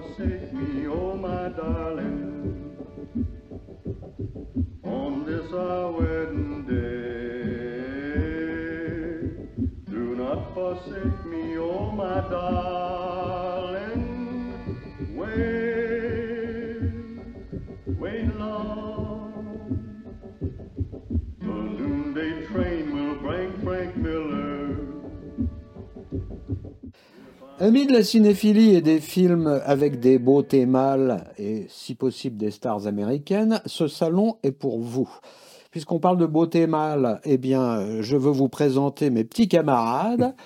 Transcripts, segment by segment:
forsake me, oh my darling, on this our wedding day. Do not forsake me, oh my darling, Amis de la cinéphilie et des films avec des beautés mâles et si possible des stars américaines, ce salon est pour vous. Puisqu'on parle de beauté mâle, eh bien, je veux vous présenter mes petits camarades.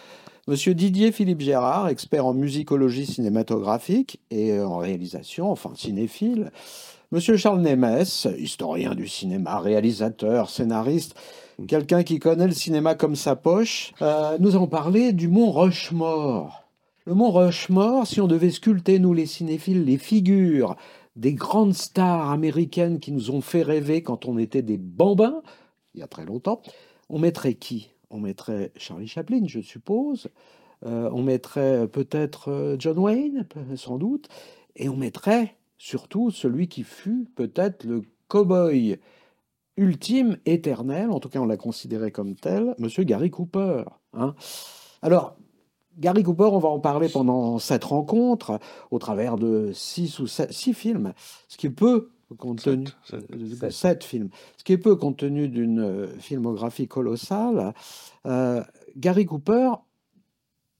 Monsieur Didier Philippe Gérard, expert en musicologie cinématographique et en réalisation, enfin cinéphile. Monsieur Charles Nemes, historien du cinéma, réalisateur, scénariste, quelqu'un qui connaît le cinéma comme sa poche. Euh, nous allons parler du mont Rushmore. Le mont Rushmore, si on devait sculpter, nous les cinéphiles, les figures des grandes stars américaines qui nous ont fait rêver quand on était des bambins, il y a très longtemps, on mettrait qui? On mettrait Charlie Chaplin, je suppose. Euh, on mettrait peut-être euh, John Wayne, sans doute. Et on mettrait surtout celui qui fut peut-être le cow-boy ultime, éternel, en tout cas on l'a considéré comme tel, Monsieur Gary Cooper. Hein Alors, Gary Cooper, on va en parler pendant cette rencontre, au travers de six ou sept, six films, ce qui est peu compte tenu sept films, ce qui est peu compte tenu d'une euh, filmographie colossale. Euh, Gary Cooper,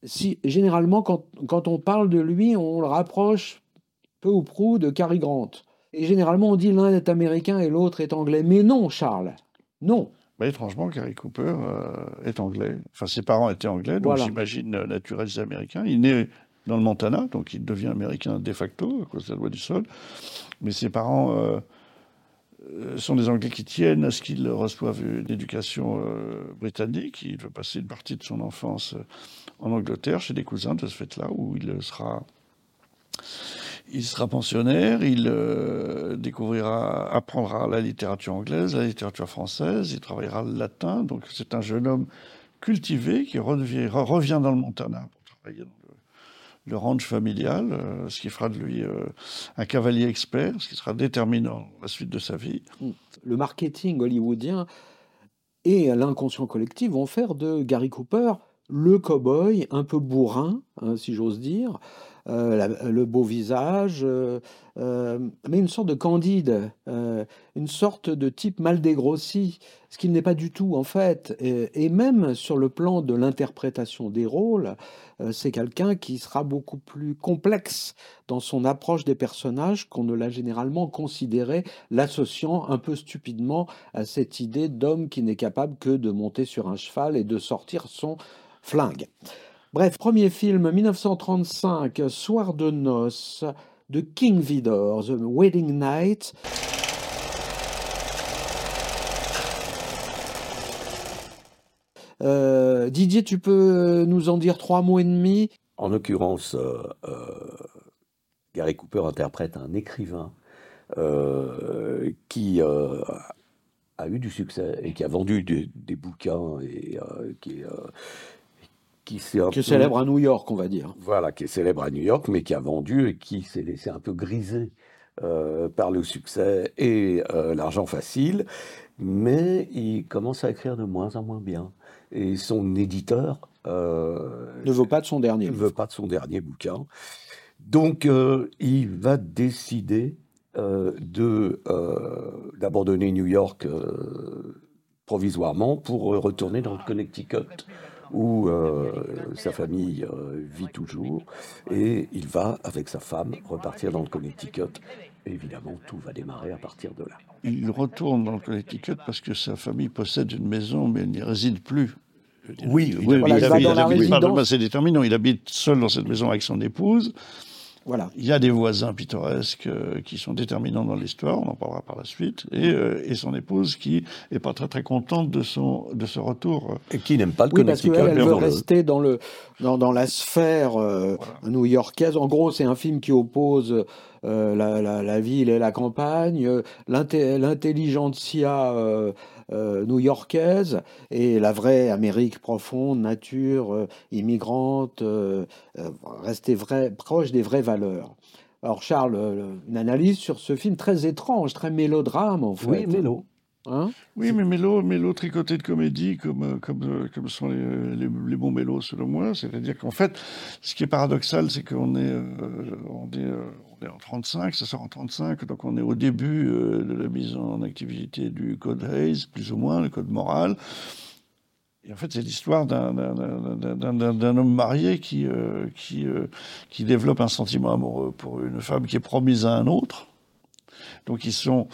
si généralement quand, quand on parle de lui, on le rapproche peu ou prou de Cary Grant. Et généralement on dit l'un est américain et l'autre est anglais. Mais non, Charles, non. Bah, étrangement, Gary Cooper euh, est anglais. Enfin, ses parents étaient anglais, donc Voilà. j'imagine euh, naturalisé américain. Il né dans le Montana, donc il devient américain de facto à cause de la loi du sol. Mais ses parents euh, sont des Anglais qui tiennent à ce qu'il reçoive une éducation britannique. Il veut passer une partie de son enfance en Angleterre, chez des cousins de ce fait-là, où il sera il sera pensionnaire, il euh, découvrira, apprendra la littérature anglaise, la littérature française, il travaillera le latin. Donc c'est un jeune homme cultivé qui revient, re- revient dans le Montana pour travailler dans le, ranch familial, euh, ce qui fera de lui euh, un cavalier expert, ce qui sera déterminant dans la suite de sa vie. le marketing hollywoodien et l'inconscient collectif vont faire de Gary Cooper le cow-boy un peu bourrin, hein, si j'ose dire, la- le beau visage, euh, euh, mais une sorte de candide, euh, une sorte de type mal dégrossi, ce qu'il n'est pas du tout en fait. Et, même sur le plan de l'interprétation des rôles, euh, c'est quelqu'un qui sera beaucoup plus complexe dans son approche des personnages qu'on ne l'a généralement considéré, l'associant un peu stupidement à cette idée d'homme qui n'est capable que de monter sur un cheval et de sortir son flingue. Bref, premier film 1935, Soir de noces de King Vidor, The Wedding Night. Euh, Didier, tu peux nous en dire trois mots et demi? En l'occurrence, euh, euh, Gary Cooper interprète un écrivain euh, qui euh, a eu du succès et qui a vendu des, des bouquins et euh, qui, euh, qui s'est qui est peu- célèbre à New York, on va dire. Voilà, qui est célèbre à New York, mais qui a vendu et qui s'est laissé un peu griser euh, par le succès et euh, l'argent facile. Mais il commence à écrire de moins en moins bien. Et son éditeur euh, Ne veut pas de son dernier. ne veut pas de son dernier bouquin. Donc, il va décider de, d'abandonner New York provisoirement pour retourner dans le Connecticut, où euh, sa famille euh, vit toujours. Et il va, avec sa femme, repartir dans le Connecticut. Et évidemment, tout va démarrer à partir de là. Il retourne dans le Connecticut parce que sa famille possède une maison, mais elle n'y réside plus. Dire, Oui, il oui, il habite bah, C'est déterminant. Il habite seul dans cette maison avec son épouse. Voilà. Il y a des voisins pittoresques euh, qui sont déterminants dans l'histoire, on en parlera par la suite, et, euh, et son épouse qui est pas très très contente de son de ce retour. Et qui n'aime pas le Oui, parce Connecticut. qu'elle, elle veut rester dans, le, dans, dans la sphère euh, new-yorkaise. En gros, c'est un film qui oppose euh, la, la, la ville et la campagne, euh, l'intelligentsia euh, euh, new-yorkaise et la vraie Amérique profonde, nature, euh, immigrante, euh, euh, rester vrai, proche des vraies valeurs. Alors Charles, euh, une analyse sur ce film très étrange, très mélodrame en fait. Oui, Mélo. Hein? Oui, mais mélo, mélo tricoté de comédie, comme, euh, comme, euh, comme sont les, les, les bons mélos, selon moi. C'est-à-dire qu'en fait, ce qui est paradoxal, c'est qu'on est, euh, on est, euh, on est en 35, ça sort en 35, donc on est au début euh, de la mise en activité du code Hayes, plus ou moins, le code moral. Et en fait, c'est l'histoire d'un- homme marié qui, euh, qui, euh, qui développe un sentiment amoureux pour une femme qui est promise à un autre. Donc ils sont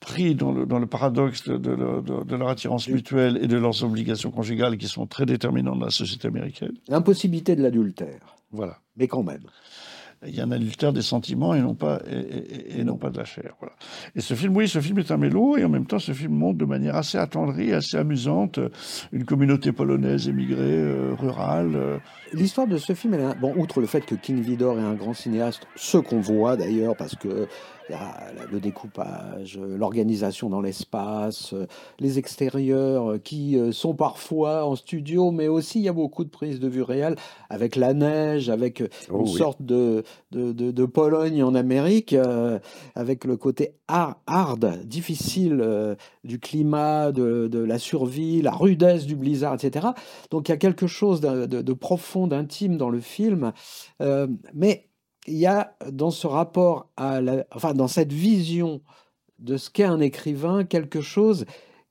pris dans le, dans le paradoxe de, de leur- de- de leur attirance mutuelle et de leurs obligations conjugales qui sont très déterminantes dans la société américaine. L'impossibilité de l'adultère, Voilà. mais quand même. Il y a un adultère des sentiments et non pas, et, pas de la chair. Et ce film, oui, ce film est un mélo, et en même temps, ce film montre de manière assez attendrie, assez amusante, euh, une communauté polonaise émigrée, euh, rurale. euh, L'histoire de ce film, bon, outre le fait que King Vidor est un grand cinéaste, ce qu'on voit d'ailleurs, parce que le découpage, euh, l'organisation dans l'espace, euh, les extérieurs euh, qui sont parfois en studio, mais aussi il y a beaucoup de prises de vue réelles avec la neige, avec Oh une oui. sorte de, de, de- de Pologne en Amérique, euh, avec le côté har- hard, difficile euh, du climat, de, de la survie, la rudesse du blizzard, etc. Donc il y a quelque chose de, profond, d'intime dans le film, euh, mais il y a dans ce rapport à la, enfin dans cette vision de ce qu'est un écrivain quelque chose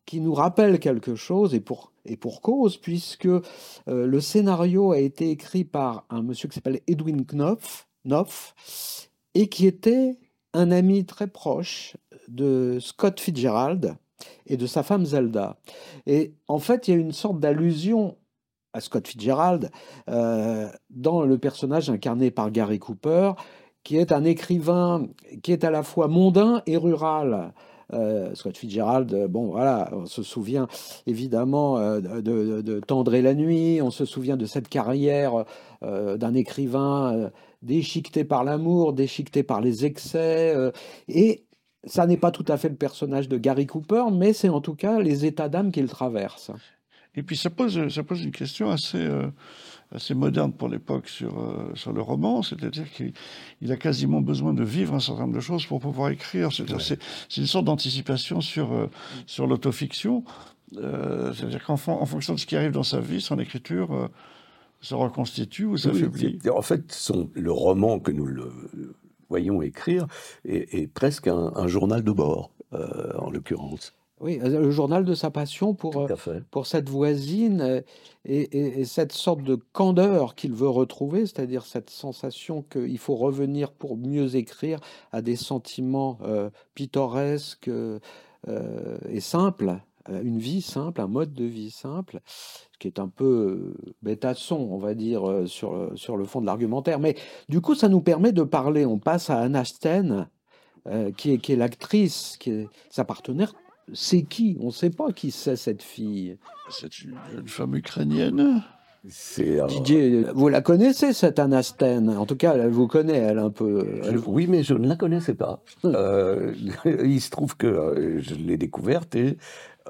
qui nous rappelle quelque chose et pour et pour cause puisque euh, le scénario a été écrit par un monsieur qui s'appelle Edwin Knopf, Knopf et qui était un ami très proche de Scott Fitzgerald et de sa femme Zelda. Et en fait, il y a une sorte d'allusion à Scott Fitzgerald euh, dans le personnage incarné par Gary Cooper, qui est un écrivain qui est à la fois mondain et rural. Euh, Scott Fitzgerald, bon voilà, on se souvient évidemment euh, de, de- Tendre et la nuit, on se souvient de cette carrière d'un écrivain déchiqueté par l'amour, déchiqueté par les excès, et ça n'est pas tout à fait le personnage de Gary Cooper, mais c'est en tout cas les états d'âme qu'il traverse. Et puis ça pose, ça pose une question assez, euh, assez moderne pour l'époque sur, euh, sur le roman, c'est-à-dire qu'il il a quasiment besoin de vivre un certain nombre de choses pour pouvoir écrire. C'est une sorte d'anticipation sur, euh, sur l'autofiction. Euh, c'est-à-dire qu'en fon- en fonction de ce qui arrive dans sa vie, son écriture se reconstitue ou Oui, s'affaiblit. c'est- en fait, son, le roman que nous le voyons écrire est, est presque un, un journal de bord, en l'occurrence. Oui, euh, le journal de sa passion pour, euh, pour cette voisine euh, et, et- et cette sorte de candeur qu'il veut retrouver, c'est-à-dire cette sensation qu'il faut revenir pour mieux écrire à des sentiments euh, pittoresques euh, et simples, une vie simple, un mode de vie simple, ce qui est un peu bêta-son, on va dire, sur, sur le fond de l'argumentaire. Mais du coup, ça nous permet de parler. On passe à Anna Sten, euh, qui est, qui est l'actrice, qui est sa partenaire. C'est qui? On ne sait pas qui c'est cette fille. C'est une, une femme ukrainienne. C'est, Didier, vous la connaissez, cette Anna Sten? En tout cas, elle vous connaît, elle un peu. elle- oui, mais je ne la connaissais pas. Euh, il se trouve que euh, je l'ai découverte et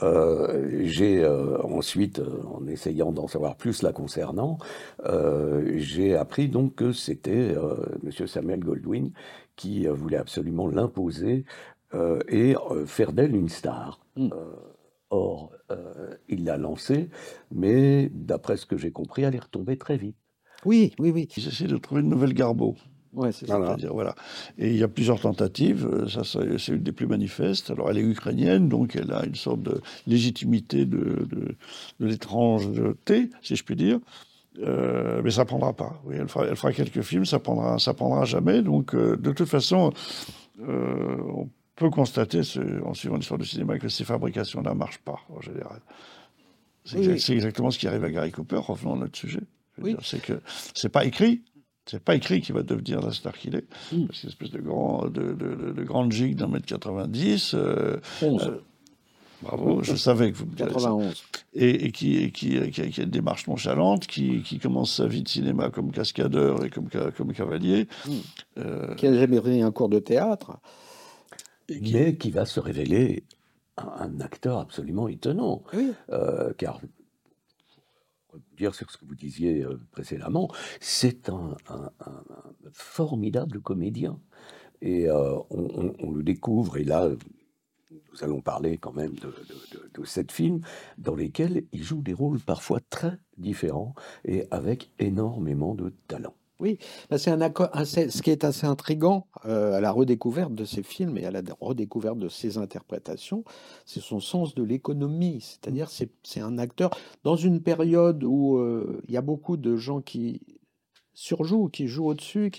euh, j'ai euh, ensuite, en essayant d'en savoir plus la concernant, euh, j'ai appris donc que c'était euh, Monsieur Samuel Goldwyn qui voulait absolument l'imposer euh, et euh, faire d'elle une star. Mm. Euh, or, euh, il l'a lancée, mais d'après ce que j'ai compris, elle est retombée très vite. Oui, oui, oui. Ils essaient de trouver une nouvelle Garbo. Ouais, c'est ça. Voilà. Et il y a plusieurs tentatives, euh, ça, ça, c'est une des plus manifestes. Alors elle est ukrainienne, donc elle a une sorte de légitimité de, de, de l'étrangeté, si je puis dire. Euh, mais ça prendra pas. Oui, elle, fera, elle fera quelques films, ça prendra, ça prendra jamais. Donc euh, de toute façon, euh, on peut constater, ce- en suivant l'histoire du cinéma, que ces fabrications-là ne marchent pas en général. C'est Oui, exact- exactement ce qui arrive à Gary Cooper, revenons à notre sujet. Oui. C'est que c'est pas écrit, c'est pas écrit qu'il va devenir la star qu'il est. Mm. C'est une espèce de grand, de, de, de, de grande gigue d'un mètre 90. euh, 11, euh, bravo, je savais que vous me direz ça. 91. Et, et qui, et qui, qui, a, qui a une démarche nonchalante, qui, commence sa vie de cinéma comme cascadeur et comme cavalier. Mm. Euh, Qui n'a jamais pris un cours de théâtre. Qui- mais qui va se révéler un, acteur absolument étonnant, Oui. euh, car dire sur ce que vous disiez euh, précédemment, c'est un, un- un- un formidable comédien. Et euh, on, on- on le découvre, et là, nous allons parler quand même de, de, de- de sept films dans lesquels il joue des rôles parfois très différents et avec énormément de talent. Bah, c'est un acco- un- c'est- ce qui est assez intrigant euh, à la redécouverte de ces films et à la redécouverte de ses interprétations, c'est son sens de l'économie. C'est-à-dire, c'est un acteur dans une période où euh, il y a beaucoup de gens qui surjouent, qui jouent au-dessus.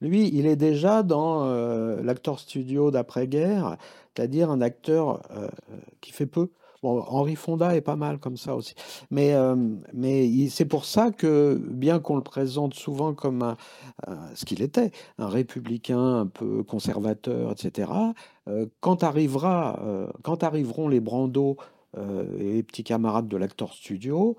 Lui, il est déjà dans euh, l'acteur studio d'après-guerre, c'est-à-dire un acteur qui fait peu. Bon, Henri Fonda est pas mal comme ça aussi. Mais, euh, mais c'est pour ça que, bien qu'on le présente souvent comme un, ce qu'il était, un républicain un peu conservateur, etc., euh, quand, arrivera, euh, quand arriveront les Brando et les petits camarades de l'acteur studio,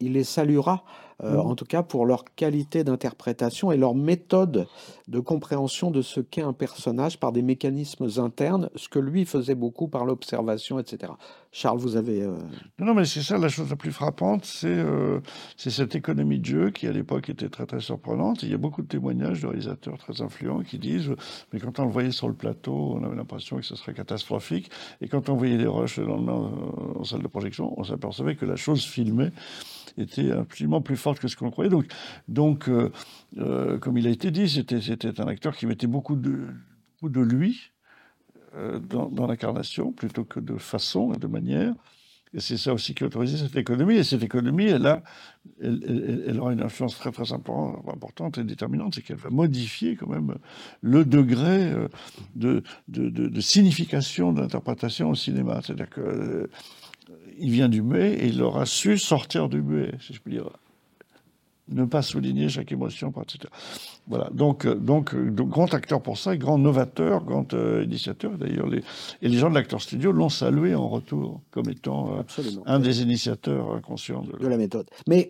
il les saluera, euh, Mhm. en tout cas pour leur qualité d'interprétation et leur méthode de compréhension de ce qu'est un personnage par des mécanismes internes, ce que lui faisait beaucoup par l'observation, etc. Charles, vous avez... euh, Non, mais c'est ça la chose la plus frappante, c'est euh, c'est cette économie de jeu qui à l'époque était très très surprenante. Il y a beaucoup de témoignages de réalisateurs très influents qui disent, mais quand on le voyait sur le plateau, on avait l'impression que ce serait catastrophique, et quand on voyait les rushs le lendemain en salle de projection, on s'apercevait que la chose filmée était absolument plus forte que ce qu'on croyait. Donc, donc euh, euh, comme il a été dit, c'était un acteur qui mettait beaucoup de, beaucoup de lui euh, dans, l'incarnation plutôt que de façon et de manière. Et c'est ça aussi qui autorisait cette économie. Et cette économie, elle, a, elle, elle- aura une influence très très important- importante et déterminante, c'est qu'elle va modifier quand même le degré de, de, de- de signification de l'interprétation au cinéma. C'est-à-dire que euh, il vient du muet et il aura su sortir du muet, si je puis dire. Ne pas souligner chaque émotion, etc. Voilà, donc, euh, donc, euh, donc, grand acteur pour ça, grand novateur, grand euh, initiateur. D'ailleurs, les, et les gens de l'acteur studio l'ont salué en retour comme étant euh, un des initiateurs conscients de, de la méthode. Mais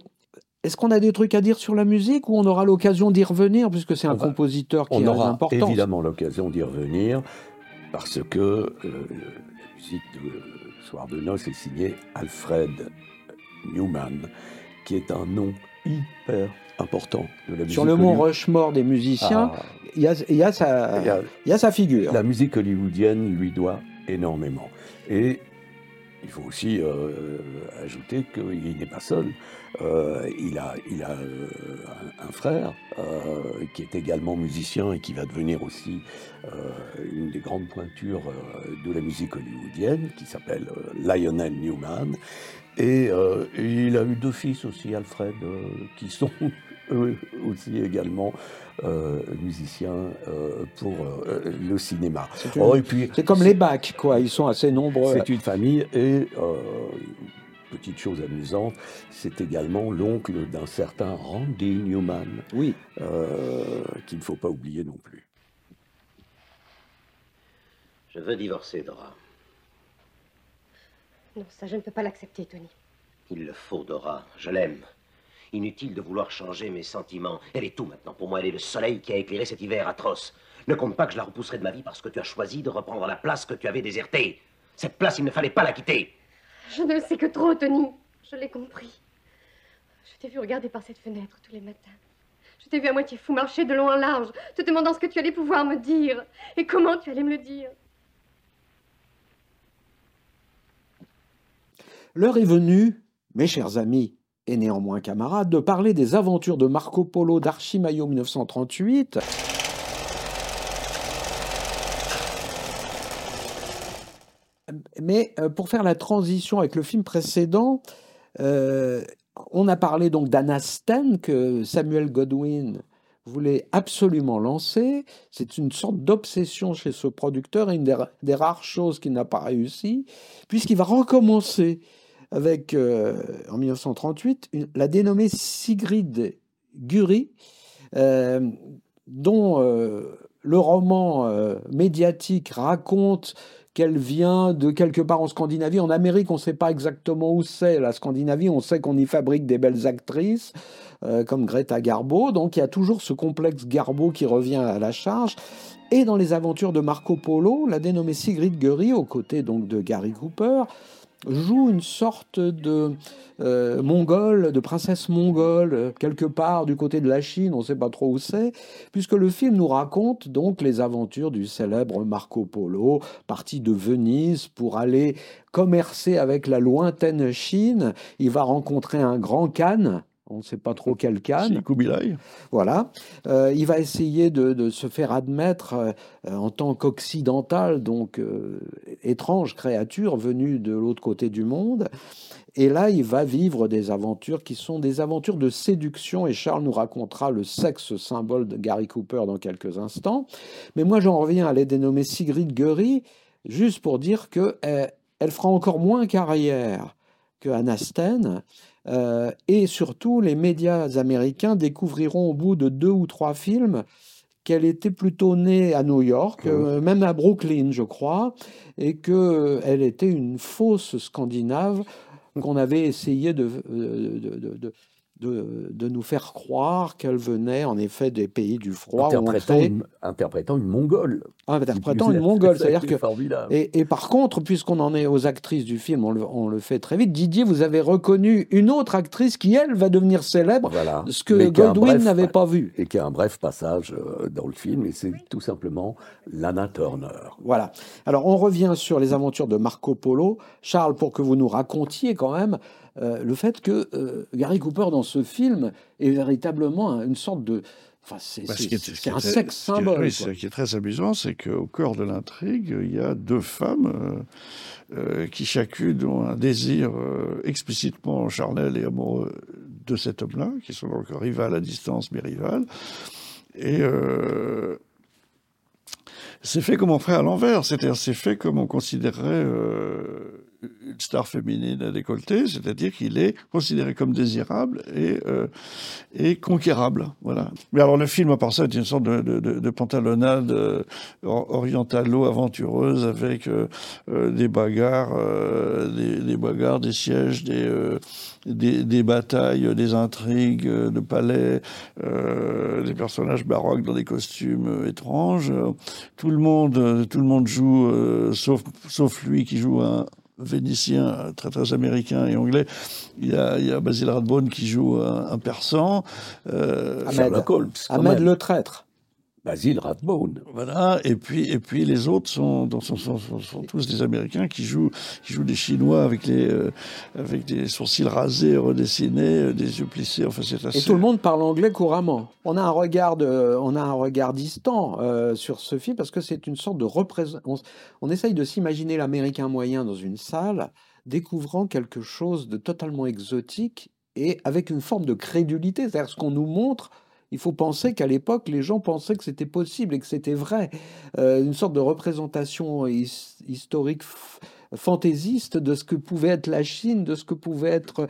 est-ce qu'on a des trucs à dire sur la musique ou on aura l'occasion d'y revenir puisque c'est un compositeur qui On a aura évidemment l'occasion d'y revenir parce que euh, la musique de Soir de noces est signée Alfred Newman, qui est un nom hyper important de la musique. Sur le mont Rushmore des musiciens, il y, a, y sa, il y a- il y a sa figure. la musique hollywoodienne lui doit énormément. Et il faut aussi euh, ajouter qu'il n'est pas seul. Euh, il a, il a euh, un, frère euh, qui est également musicien et qui va devenir aussi euh, une des grandes pointures euh, de la musique hollywoodienne, qui s'appelle euh, Lionel Newman. Et euh, il a eu deux fils aussi, Alfred, euh, qui sont eux aussi également euh, musiciens euh, pour euh, le cinéma. C'est une- Oh, et puis, c'est comme les bacs, quoi. Ils sont assez nombreux. c'est une famille et, euh, petite chose amusante, c'est également l'oncle d'un certain Randy Newman, Oui. euh, qu'il ne faut pas oublier non plus. Je veux divorcer, Dora. Non, ça, je ne peux pas l'accepter, Tony. Il le faut, Dora. Je l'aime. Inutile de vouloir changer mes sentiments. Elle est tout maintenant. Pour moi, elle est le soleil qui a éclairé cet hiver atroce. Ne compte pas que je la repousserai de ma vie parce que tu as choisi de reprendre la place que tu avais désertée. Cette place, il ne fallait pas la quitter. Je ne le sais que trop, Tony. Je l'ai compris. Je t'ai vu regarder par cette fenêtre tous les matins. Je t'ai vu à moitié fou marcher de long en large, te demandant ce que tu allais pouvoir me dire et comment tu allais me le dire. L'heure est venue, mes chers amis et néanmoins camarades, de parler des aventures de Marco Polo d'Archimayo 1938. Mais euh, pour faire la transition avec le film précédent, euh, on a parlé donc d'Anasten que Samuel Godwin voulait absolument lancer. C'est une sorte d'obsession chez ce producteur et une des rares choses qu'il n'a pas réussi, puisqu'il va recommencer avec, euh, en 1938, une- la dénommée Sigrid Guri, euh, dont euh, le roman euh, médiatique raconte qu'elle vient de quelque part en Scandinavie. En Amérique, on ne sait pas exactement où c'est la Scandinavie. On sait qu'on y fabrique des belles actrices, comme Greta Garbo. Donc il y a toujours ce complexe Garbo qui revient à la charge. Et dans les aventures de Marco Polo, la dénommée Sigrid Guri, aux côtés donc de Gary Cooper, joue une sorte de euh, mongole, de princesse mongole, euh, quelque part du côté de la Chine, on ne sait pas trop où c'est, puisque le film nous raconte donc les aventures du célèbre Marco Polo, parti de Venise pour aller commercer avec la lointaine Chine. Il va rencontrer un grand Khan, on ne sait pas trop quel Khan. Kubilai. Voilà. Euh, il va essayer de, de se faire admettre euh, en tant qu'occidental, donc euh, étrange créature venue de l'autre côté du monde. Et là, il va vivre des aventures qui sont des aventures de séduction. Et Charles nous racontera le sexe symbole de Gary Cooper dans quelques instants. Mais moi, j'en reviens à les dénommer Sigrid Gury, juste pour dire que elle fera encore moins carrière que. Euh, et surtout, les médias américains découvriront au bout de deux ou trois films qu'elle était plutôt née à New York, euh, même à Brooklyn, je crois, et qu'elle était une fausse Scandinave qu'on avait essayé de, de, de, de, nous faire croire qu'elle venait en effet des pays du froid. Interprétant, une, interprétant une mongole. Interprétant une mongole, c'est-à-dire que... Et, et, par contre, puisqu'on en est aux actrices du film, on le, on le, fait très vite. Didier, vous avez reconnu une autre actrice qui, elle, va devenir célèbre, ce que Godwin n'avait pas vu. Et qui a un bref passage euh, dans le film, et c'est tout simplement Lana Turner. Voilà. Alors, on revient sur les aventures de Marco Polo. Charles, pour que vous nous racontiez quand même euh, le fait que euh, Gary Cooper dans ce film est véritablement une sorte de Enfin, c'est bah, un sexe symbole. Oui, ce qui est très amusant, c'est qu'au cœur de l'intrigue, il y a deux femmes euh, qui chacune ont un désir explicitement charnel et amoureux de cet homme-là, qui sont donc rivales à distance, mais rivales. Et c'est fait comme on ferait à l'envers, c'est-à-dire c'est fait comme on considérerait une star féminine à décolleté, c'est-à-dire qu'il est considéré comme désirable et, euh, et conquérable. Voilà. Mais alors le film, à part ça, est une sorte de, de, de, pantalonnade euh, orientalo-aventureuse avec euh, euh, des bagarres, euh, des, des, bagarres, des sièges, des, des, des, batailles, des intrigues de palais, des personnages baroques dans des costumes étranges. Tout le monde, tout le monde joue, sauf, sauf lui qui joue un, vénitien, très très américain et anglais. Il y a, il y a Basil Radbone qui joue un, persan. Euh, Ahmed, Ahmed le traître. Basil Rathbone. Voilà, et puis, et puis les autres sont, sont, sont, sont, tous des Américains qui jouent, qui jouent des Chinois avec, les, euh, avec des sourcils rasés, redessinés, euh, des yeux plissés. Enfin, c'est assez... Et tout le monde parle anglais couramment. On a un regard, de, on a un regard distant euh, sur ce film parce que c'est une sorte de représentation. On, on, essaye de s'imaginer l'Américain moyen dans une salle, découvrant quelque chose de totalement exotique et avec une forme de crédulité. C'est-à-dire ce qu'on nous montre il faut penser qu'à l'époque, les gens pensaient que c'était possible et que c'était vrai. Euh, une sorte de représentation historique fantaisiste de ce que pouvait être la Chine, de ce que pouvait être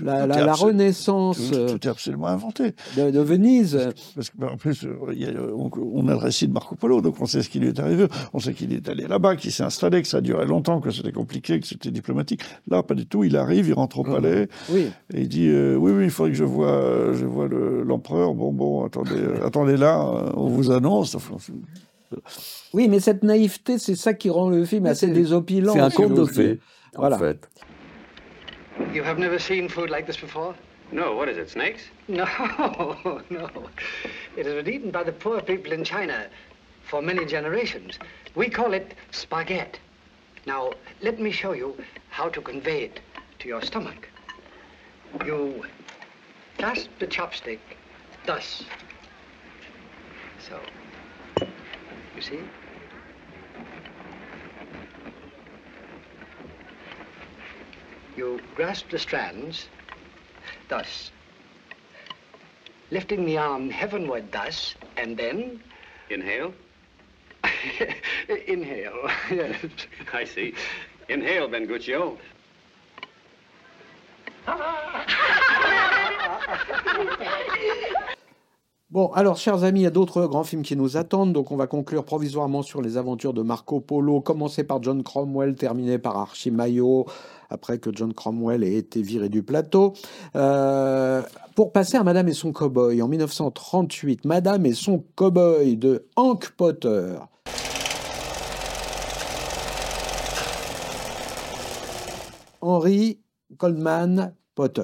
la, la, Renaissance. Tout, est absolument inventé. De, Venise. Parce qu'en plus, euh, on, a le récit de Marco Polo, donc on sait ce qui lui est arrivé. On sait qu'il est allé là-bas, qu'il s'est installé, que ça a duré longtemps, que c'était compliqué, que c'était diplomatique. Là, pas du tout. Il arrive, il rentre au palais. Oui. Et il dit euh, Oui, oui, il faudrait que je vois, je vois l'empereur. bon, bon, attendez, euh, attendez là, on vous annonce. Oui, mais cette naïveté, c'est ça qui rend le film assez désopilant. C'est un conte de fées, voilà. en fait. You have never seen food like this before? No, what is it, snakes? No, no. It has been eaten by the poor people in China for many generations. We call it spaghetti. Now, let me show you how to convey it to your stomach. You clasp the chopstick thus. So. You see? You grasp the strands, thus. Lifting the arm heavenward thus, and then... Inhale? Inhale, yes. I see. Inhale, Ben Guccio. Bon, alors, chers amis, il y a d'autres grands films qui nous attendent, donc on va conclure provisoirement sur les aventures de Marco Polo, commencer par John Cromwell, terminé par Archie Mayo, après que John Cromwell ait été viré du plateau. Euh, pour passer à Madame et son cowboy, en 1938, Madame et son cowboy de Hank Potter. Henry Coleman Potter,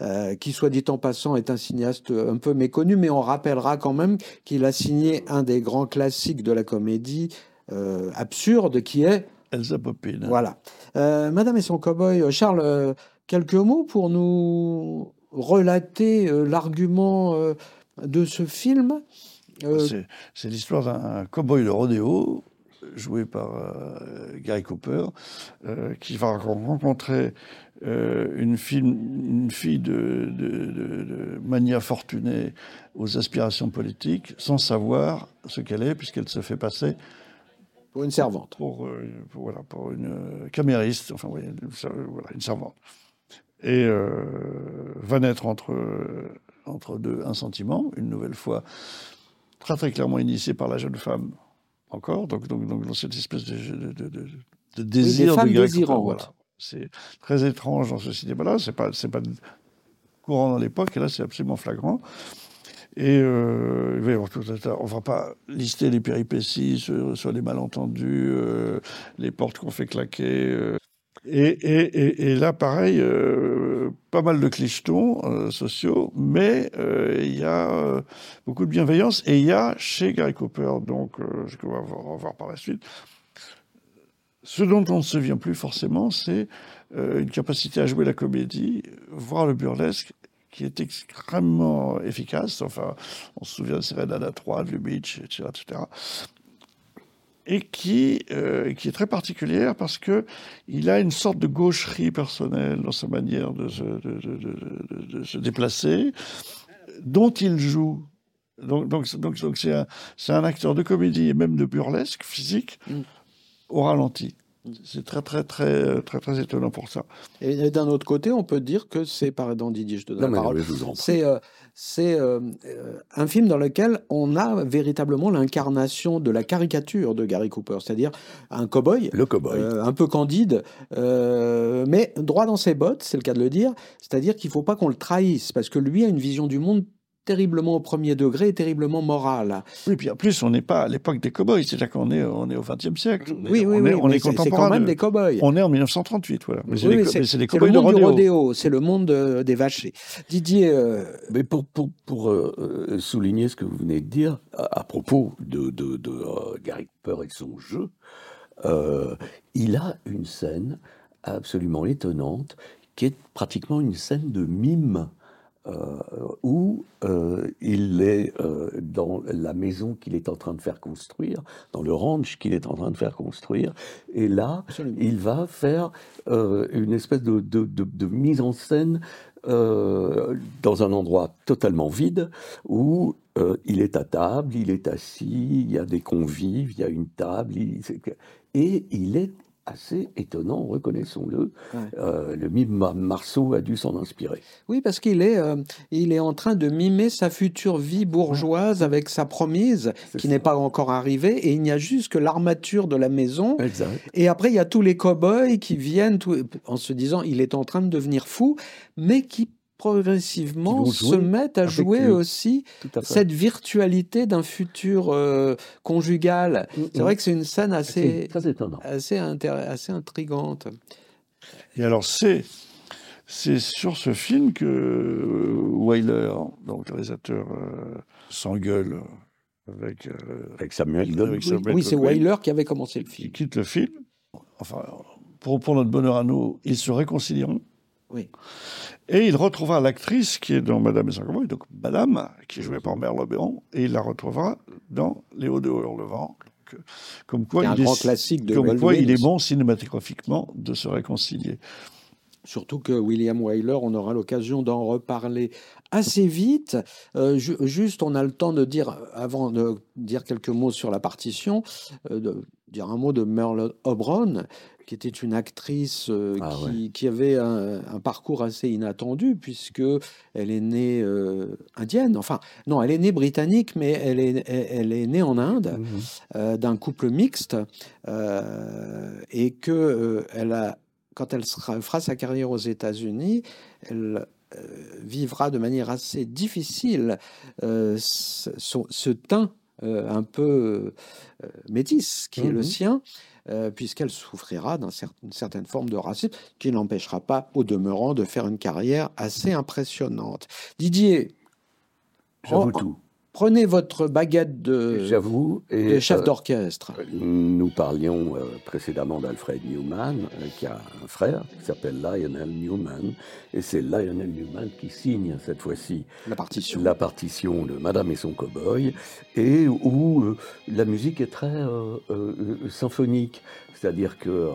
euh, qui, soit dit en passant, est un cinéaste un peu méconnu, mais on rappellera quand même qu'il a signé un des grands classiques de la comédie euh, absurde, qui est Elsa Poppin. Voilà. Euh, Madame et son cow-boy, Charles, quelques mots pour nous relater l'argument de ce film Euh, C'est- l'histoire d'un cow-boy de rodéo, joué par Gary Cooper, qui va rencontrer euh, une, fille, une fille de, de- de- de mania fortunée aux aspirations politiques, sans savoir ce qu'elle est, puisqu'elle se fait passer Pour une servante. pour, euh, pour- voilà, pour une euh, camériste, enfin oui, voilà, une servante. Et euh, va naître entre, entre deux un sentiment, une nouvelle fois très très clairement initié par la jeune femme, encore, donc, donc, donc dans cette espèce de, de, de- de- désir femmes de désirantes. Voilà. C'est très étrange dans ce cinéma-là, c'est pas, pas courant dans l'époque, et là c'est absolument flagrant. Et euh, il va y avoir tout un on va pas lister les péripéties sur, les malentendus, euh, les portes qu'on fait claquer. euh. Et, et, et, là, pareil, euh, pas mal de clichetons sociaux, mais il y a beaucoup de bienveillance. Et il y a chez Gary Cooper, donc, euh, ce qu'on va voir, on va voir par la suite, ce dont on ne se souvient plus forcément, c'est euh, une capacité à jouer la comédie, voire le burlesque, qui est extrêmement efficace. Enfin, on se souvient de Serenade 3, de Lubitsch, etc., etc. Et qui, euh, qui est très particulière parce que il a une sorte de gaucherie personnelle dans sa manière de se, déplacer, dont il joue. Donc, donc, donc, c'est un, un acteur de comédie et même de burlesque physique Mm. Au ralenti. C'est très, très, très, très, très étonnant pour ça. Et d'un autre côté, on peut dire que c'est, pardon Didier, je te donne Non, la mais parole, je vous en prie. c'est euh, c'est, euh, euh, un film dans lequel on a véritablement l'incarnation de la caricature de Gary Cooper, c'est-à-dire un cow-boy Le cow-boy. euh, un peu candide, euh, mais droit dans ses bottes, c'est le cas de le dire. C'est-à-dire qu'il ne faut pas qu'on le trahisse, parce que lui a une vision du monde terriblement au premier degré terriblement morale. Oui, puis en plus, on n'est pas à l'époque des cow-boys, c'est-à-dire qu'on est, on est au XXe siècle. On est- Oui, oui, on oui, est, on est c'est c'est contemporain quand même de- des cow-boys. On est en 1938, voilà. Mais c'est Oui, oui, c'est mais c'est des c'est le cow-boys de rodéo. rodéo, c'est le monde euh, des vachers. Didier, euh, Mais pour, pour, pour euh, euh, souligner ce que vous venez de dire, à, à propos de, de, de, euh, Gary Cooper et son jeu, euh, il a une scène absolument étonnante qui est pratiquement une scène de mime. Euh, où euh, il est euh, dans la maison qu'il est en train de faire construire, dans le ranch qu'il est en train de faire construire, et là, absolument. il va faire une espèce de, de- de- de mise en scène euh, dans un endroit totalement vide où euh, il est à table, il est assis, il y a des convives, il y a une table, il- et il est assez étonnant, reconnaissons-le. Ouais. Euh, le mime Mar- Marceau a dû s'en inspirer. Oui, parce qu'il est, euh, il est en train de mimer sa future vie bourgeoise avec sa promise, qui n'est pas encore arrivée, et il n'y a juste que l'armature de la maison. Exact. Et après, il y a tous les cow-boys qui viennent tout- en se disant il est en train de devenir fou, mais qui progressivement Qui se mettent à jouer lui. aussi à cette virtualité d'un futur euh, conjugal. C'est vrai que c'est une scène assez, C'est très étonnant. assez, assez intrigante. Et alors, c'est, c'est sur ce film que euh, Wyler, donc le réalisateur, euh, s'engueule avec, euh, Avec Samuel Goldwyn. Samuel Oui, c'est Wyler qui avait commencé le qui film. quitte le film. Enfin, pour, pour notre bonheur à nous, ils se réconcilieront. Oui. Et il retrouvera l'actrice qui est dans Madame et son cowboy, donc Madame, qui est jouée par Merle Béron, et il la retrouvera dans Léo de Hurlevent. Donc, comme quoi, C'est un il, grand est, classique de comme quoi il est bon cinématographiquement de se réconcilier. Surtout que William Wyler, on aura l'occasion d'en reparler assez vite. Euh, ju- juste, on a le temps de dire, avant de dire quelques mots sur la partition, euh, de dire un mot de Merle Obron, qui était une actrice euh, Ah qui, qui avait un, un parcours assez inattendu, puisque elle est née euh, indienne. Enfin, non, elle est née britannique, mais elle est, elle, elle est née en Inde Mhm. euh, d'un couple mixte et que elle a, quand elle sera, fera sa carrière aux États-Unis, elle vivra de manière assez difficile ce, teint un peu métis qui est le Mhm. sien, euh, puisqu'elle souffrira d'une certaine forme de racisme qui n'empêchera pas, au demeurant, de faire une carrière assez impressionnante. Didier, J'avoue tout. Prenez votre baguette de, J'avoue. Et, de chef euh, d'orchestre. Nous parlions euh, précédemment d'Alfred Newman, euh, qui a un frère qui s'appelle Lionel Newman, et c'est Lionel Newman qui signe cette fois-ci La partition. la partition de Madame et son cow-boy, et où euh, la musique est très euh, euh, euh, symphonique, c'est-à-dire que euh,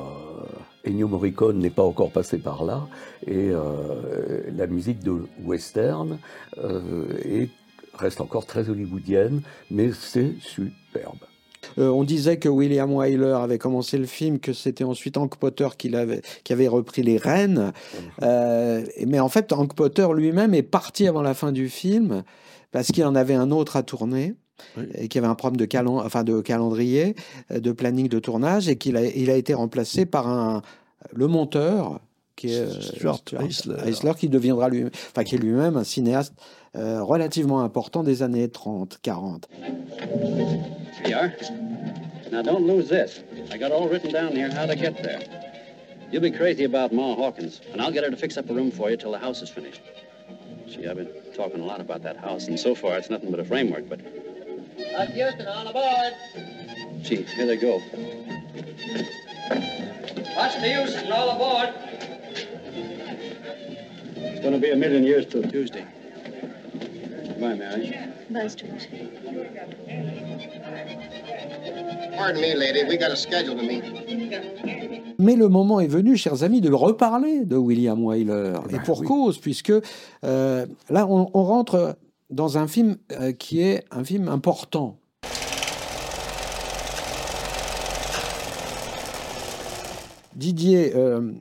Ennio Morricone n'est pas encore passé par là, et euh, la musique de western euh, est- reste encore très hollywoodienne, mais c'est superbe. Euh, on disait que William Wyler avait commencé le film, que c'était ensuite Hank Potter qui, qui avait repris les rênes. Euh, mais en fait, Hank Potter lui-même est parti avant la fin du film parce qu'il en avait un autre à tourner. Oui. Et qu'il y avait un problème de, calen- enfin de calendrier, euh, de planning de tournage, et qu'il a, il a été remplacé par un, le monteur, qui est Stuart Eisler. Eisler, qui deviendra lui, enfin qui est lui-même un cinéaste euh, relativement important des années 30, 40. Here you are. Now, don't lose this. I got all written down here how to get there. You'll be crazy about Ma Hawkins, and I'll get her to fix up a room for you till the house is finished. Gee, I've been talking a lot about that house, and so far it's nothing but a framework, but. Houston, on aboard. Gee, here they go. Watch the Houston, all aboard. It's going to be a million years till Tuesday. Bye, Mary. Bye, Stuart. Pardon me, lady. We got a schedule to meet. Mais le moment est venu, chers amis, de le reparler de William Wyler. Et ben pour oui. cause, puisque euh, là, on, on rentre dans un film euh, qui est un film important. Didier, euh,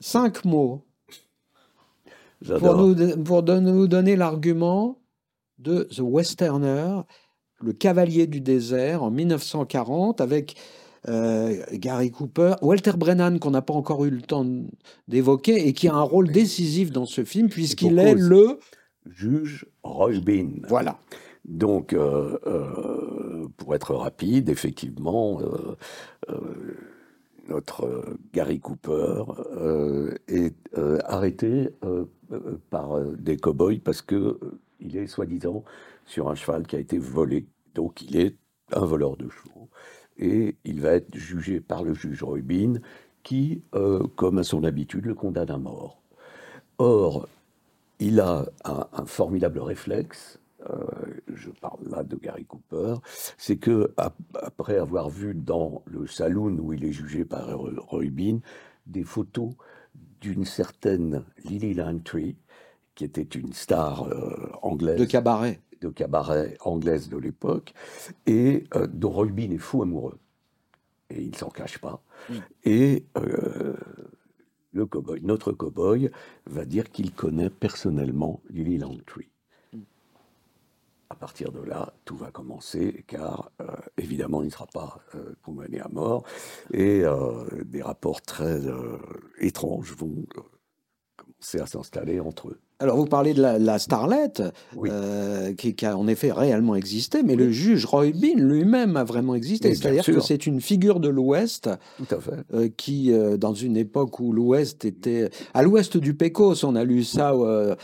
cinq mots pour nous donner l'argument de The Westerner, le cavalier du désert en 1940 avec euh, Gary Cooper, Walter Brennan qu'on n'a pas encore eu le temps d'évoquer et qui a un rôle décisif dans ce film puisqu'il est le Juge Roy Bean. voilà Donc, euh, euh, pour être rapide, effectivement, euh, notre Gary Cooper est arrêté par des cow-boys parce que il est soi-disant sur un cheval qui a été volé. Donc, il est un voleur de chevaux. Et il va être jugé par le juge Bean qui, euh, comme à son habitude, le condamne à mort. Or, il a un, formidable réflexe, euh, je parle là de Gary Cooper, c'est que ap- après avoir vu dans le saloon où il est jugé par Bean des photos d'une certaine Lily Langtry, qui était une star euh, anglaise de cabaret. de cabaret anglaise de l'époque, et euh, dont Bean est fou amoureux. Et il s'en cache pas. Et euh, le cowboy, notre cowboy, va dire qu'il connaît personnellement Lily Langtry. À partir de là, tout va commencer, car évidemment, il ne sera pas condamné à mort, et des rapports très étranges vont commencer à s'installer entre eux. Alors, vous parlez de la, la starlette, Oui. euh, qui, qui a en effet réellement existé, mais le juge Roy Bean lui-même a vraiment existé. C'est-à-dire que c'est une figure de l'Ouest euh, qui, euh, dans une époque où l'Ouest était... À l'Ouest du Pécos, on a lu ça euh,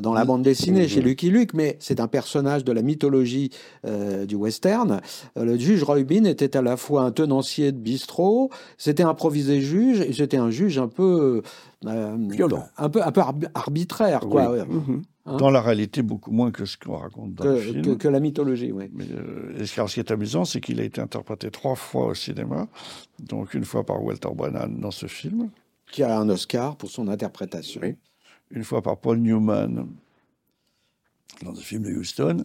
dans la bande dessinée chez Lucky Luke, mais c'est un personnage de la mythologie du western. Le juge Roy Bean était à la fois un tenancier de bistrot, c'était improvisé juge, et c'était un juge un peu... euh, Violent. Un peu, un peu arbi- arbitraire, quoi. Oui. ouais. Mhm. Hein Dans la réalité, beaucoup moins que ce qu'on raconte dans le film. que- que la mythologie, oui. Mais, euh, et ce qui est amusant, c'est qu'il a été interprété trois fois au cinéma. Donc une fois par Walter Brennan dans ce film, Qui a un Oscar pour son interprétation. Oui. une fois par Paul Newman dans un film de Houston,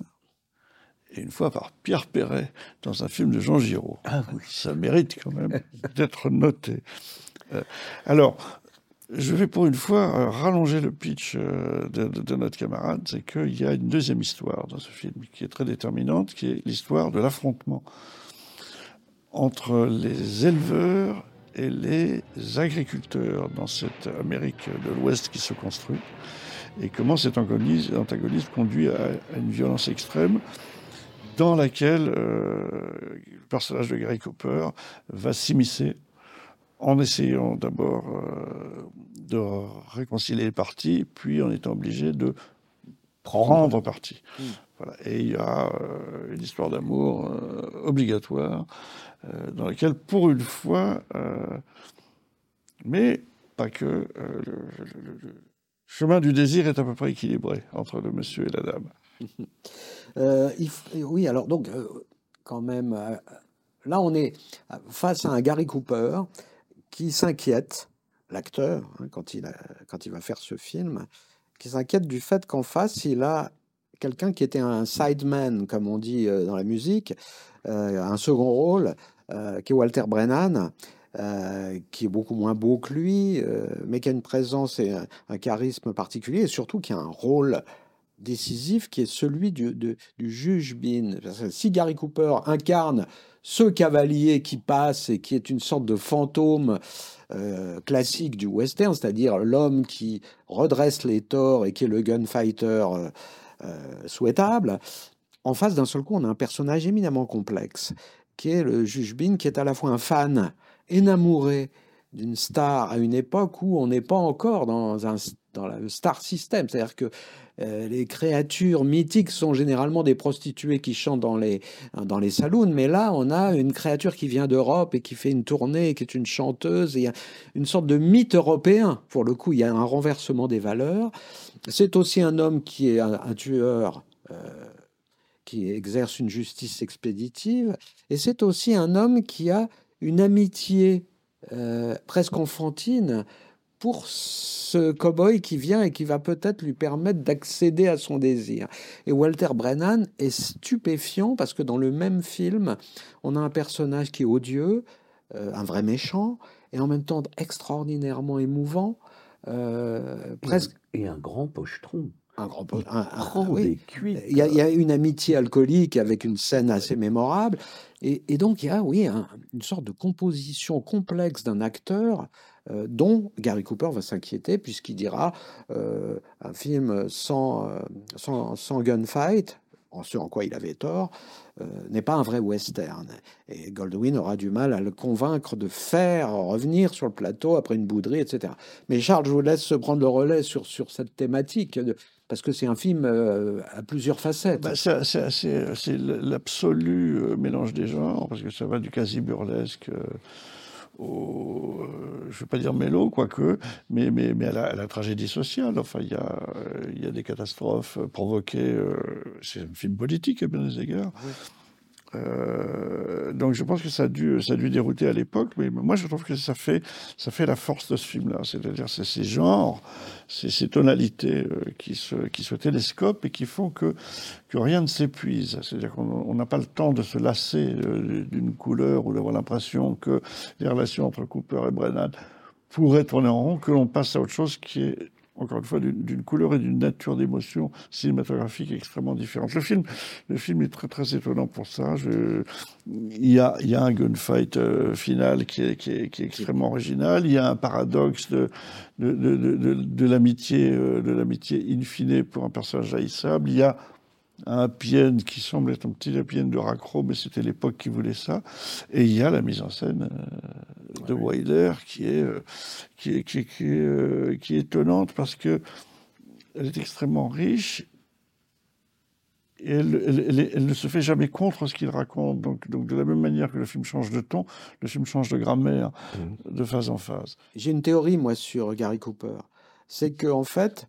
et une fois par Pierre Perret dans un film de Jean Giraud. Ah oui. Ça mérite quand même d'être noté. Euh, alors, je vais pour une fois euh, rallonger le pitch euh, de, notre camarade, c'est qu'il y a une deuxième histoire dans ce film qui est très déterminante, qui est l'histoire de l'affrontement entre les éleveurs et les agriculteurs dans cette Amérique de l'Ouest qui se construit, et comment cet antagonisme, conduit à, à une violence extrême dans laquelle euh, le personnage de Gary Cooper va s'immiscer en essayant d'abord euh, de réconcilier les parties, puis en étant obligé de prendre parti. Mm. Voilà. Et il y a euh, une histoire d'amour euh, obligatoire euh, dans laquelle, pour une fois, mais pas que, le, le- le- le chemin du désir est à peu près équilibré entre le monsieur et la dame. Il oui, alors donc, quand même, là on est face à un Gary Cooper qui s'inquiète, l'acteur, hein, quand, il quand il va faire ce film, qui s'inquiète du fait qu'en face, il a quelqu'un qui était un sideman, comme on dit euh, dans la musique, euh, un second rôle, euh, qui est Walter Brennan. qui est beaucoup moins beau que lui, mais qui a une présence et un charisme particulier, et surtout qui a un rôle décisif qui est celui du, juge Bean. Parce si Gary Cooper incarne ce cavalier qui passe et qui est une sorte de fantôme euh, classique du western, c'est-à-dire l'homme qui redresse les torts et qui est le gunfighter euh, euh, souhaitable, en face d'un seul coup, on a un personnage éminemment complexe qui est le juge Bean, qui est à la fois un fan énamouré d'une star à une époque où on n'est pas encore dans, un, dans le star system. C'est-à-dire que euh, les créatures mythiques sont généralement des prostituées qui chantent dans les, dans les saloons, mais là, on a une créature qui vient d'Europe et qui fait une tournée, qui est une chanteuse, et une sorte de mythe européen. Pour le coup, il y a un renversement des valeurs. C'est aussi un homme qui est un, un tueur. euh, qui exerce une justice expéditive, et c'est aussi un homme qui a une amitié euh, presque enfantine pour ce cow-boy qui vient et qui va peut-être lui permettre d'accéder à son désir. Et Walter Brennan est stupéfiant parce que dans le même film, on a un personnage qui est odieux, euh, un vrai méchant, et en même temps extraordinairement émouvant, euh, presque Et un grand pochetron. un grand po- un- un- Prend oui. Il y, a, il y a une amitié alcoolique avec une scène assez mémorable. Et, et donc, il y a, oui, un- une sorte de composition complexe d'un acteur euh, dont Gary Cooper va s'inquiéter, puisqu'il dira euh, un film sans, euh, sans, sans gunfight, en ce en quoi il avait tort, n'est pas un vrai western. Et Goldwyn aura du mal à le convaincre de faire revenir sur le plateau après une bouderie, etc. Mais Charles, je vous laisse se prendre le relais sur, sur cette thématique, parce que c'est un film à plusieurs facettes. Bah, c'est l'absolu mélange des genres, parce que ça va du quasi burlesque euh, je ne vais pas dire mélo, quoique, mais, à, la, tragédie sociale. Enfin, il y a, des catastrophes provoquées. euh, c'est un film politique à bien des égards. Euh, donc je pense que ça a dû, ça a dû dérouter à l'époque, mais moi je trouve que ça fait, ça fait la force de ce film-là. C'est-à-dire c'est ces genres, c'est ces tonalités euh, qui, se, qui se télescopent et qui font que, que rien ne s'épuise. C'est-à-dire qu'on on n'a pas le temps de se lasser euh, d'une couleur ou d'avoir l'impression que les relations entre Cooper et Brennan pourraient tourner en rond, que l'on passe à autre chose qui est encore une fois, d'une couleur et d'une nature d'émotion cinématographique extrêmement différente. Le film, le film est très très étonnant pour ça. Il, y a, un gunfight euh, final qui est, qui, est, extrêmement original. Il y a un paradoxe de, de, l'amitié, euh, de l'amitié in fine pour un personnage haïssable. Il y a un end qui semble être un petit end de raccro, mais c'était l'époque qui voulait ça. Et il y a la mise en scène euh, de Wilder qui est, euh, qui est, qui est, qui est, euh, qui est étonnante parce que elle est extrêmement riche et elle, elle- elle est- elle ne se fait jamais contre ce qu'il raconte. Donc, donc, de la même manière que le film change de ton, le film change de grammaire de phase en phase. J'ai une théorie, moi, sur Gary Cooper. C'est qu'en fait, c'est,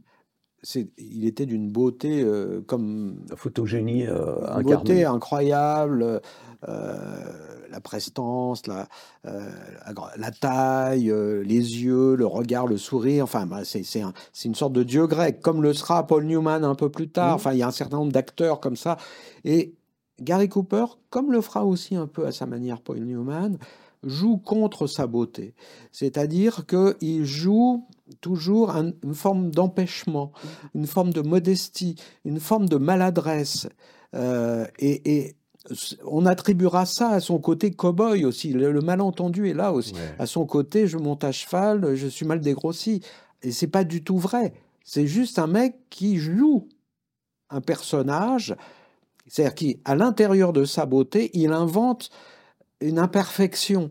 il était d'une beauté euh, comme. Un photogénie euh, Une beauté incroyable, euh, la prestance, la, euh, la, la taille, les yeux, le regard, le sourire. Enfin, bah, c'est, c'est, un- c'est une sorte de dieu grec, comme le sera Paul Newman un peu plus tard. Mhm. Enfin, il y a un certain nombre d'acteurs comme ça. Et Gary Cooper, comme le fera aussi un peu à sa manière Paul Newman, joue contre sa beauté. C'est-à-dire qu'il joue toujours un- une forme d'empêchement, une forme de modestie, une forme de maladresse. Euh, et, on attribuera ça à son côté cow-boy aussi. Le, le malentendu est là aussi. Ouais. À son côté, je monte à cheval, je suis mal dégrossi. Et c'est pas du tout vrai. C'est juste un mec qui joue un personnage C'est-à-dire qu'à l'intérieur de sa beauté, il invente une imperfection.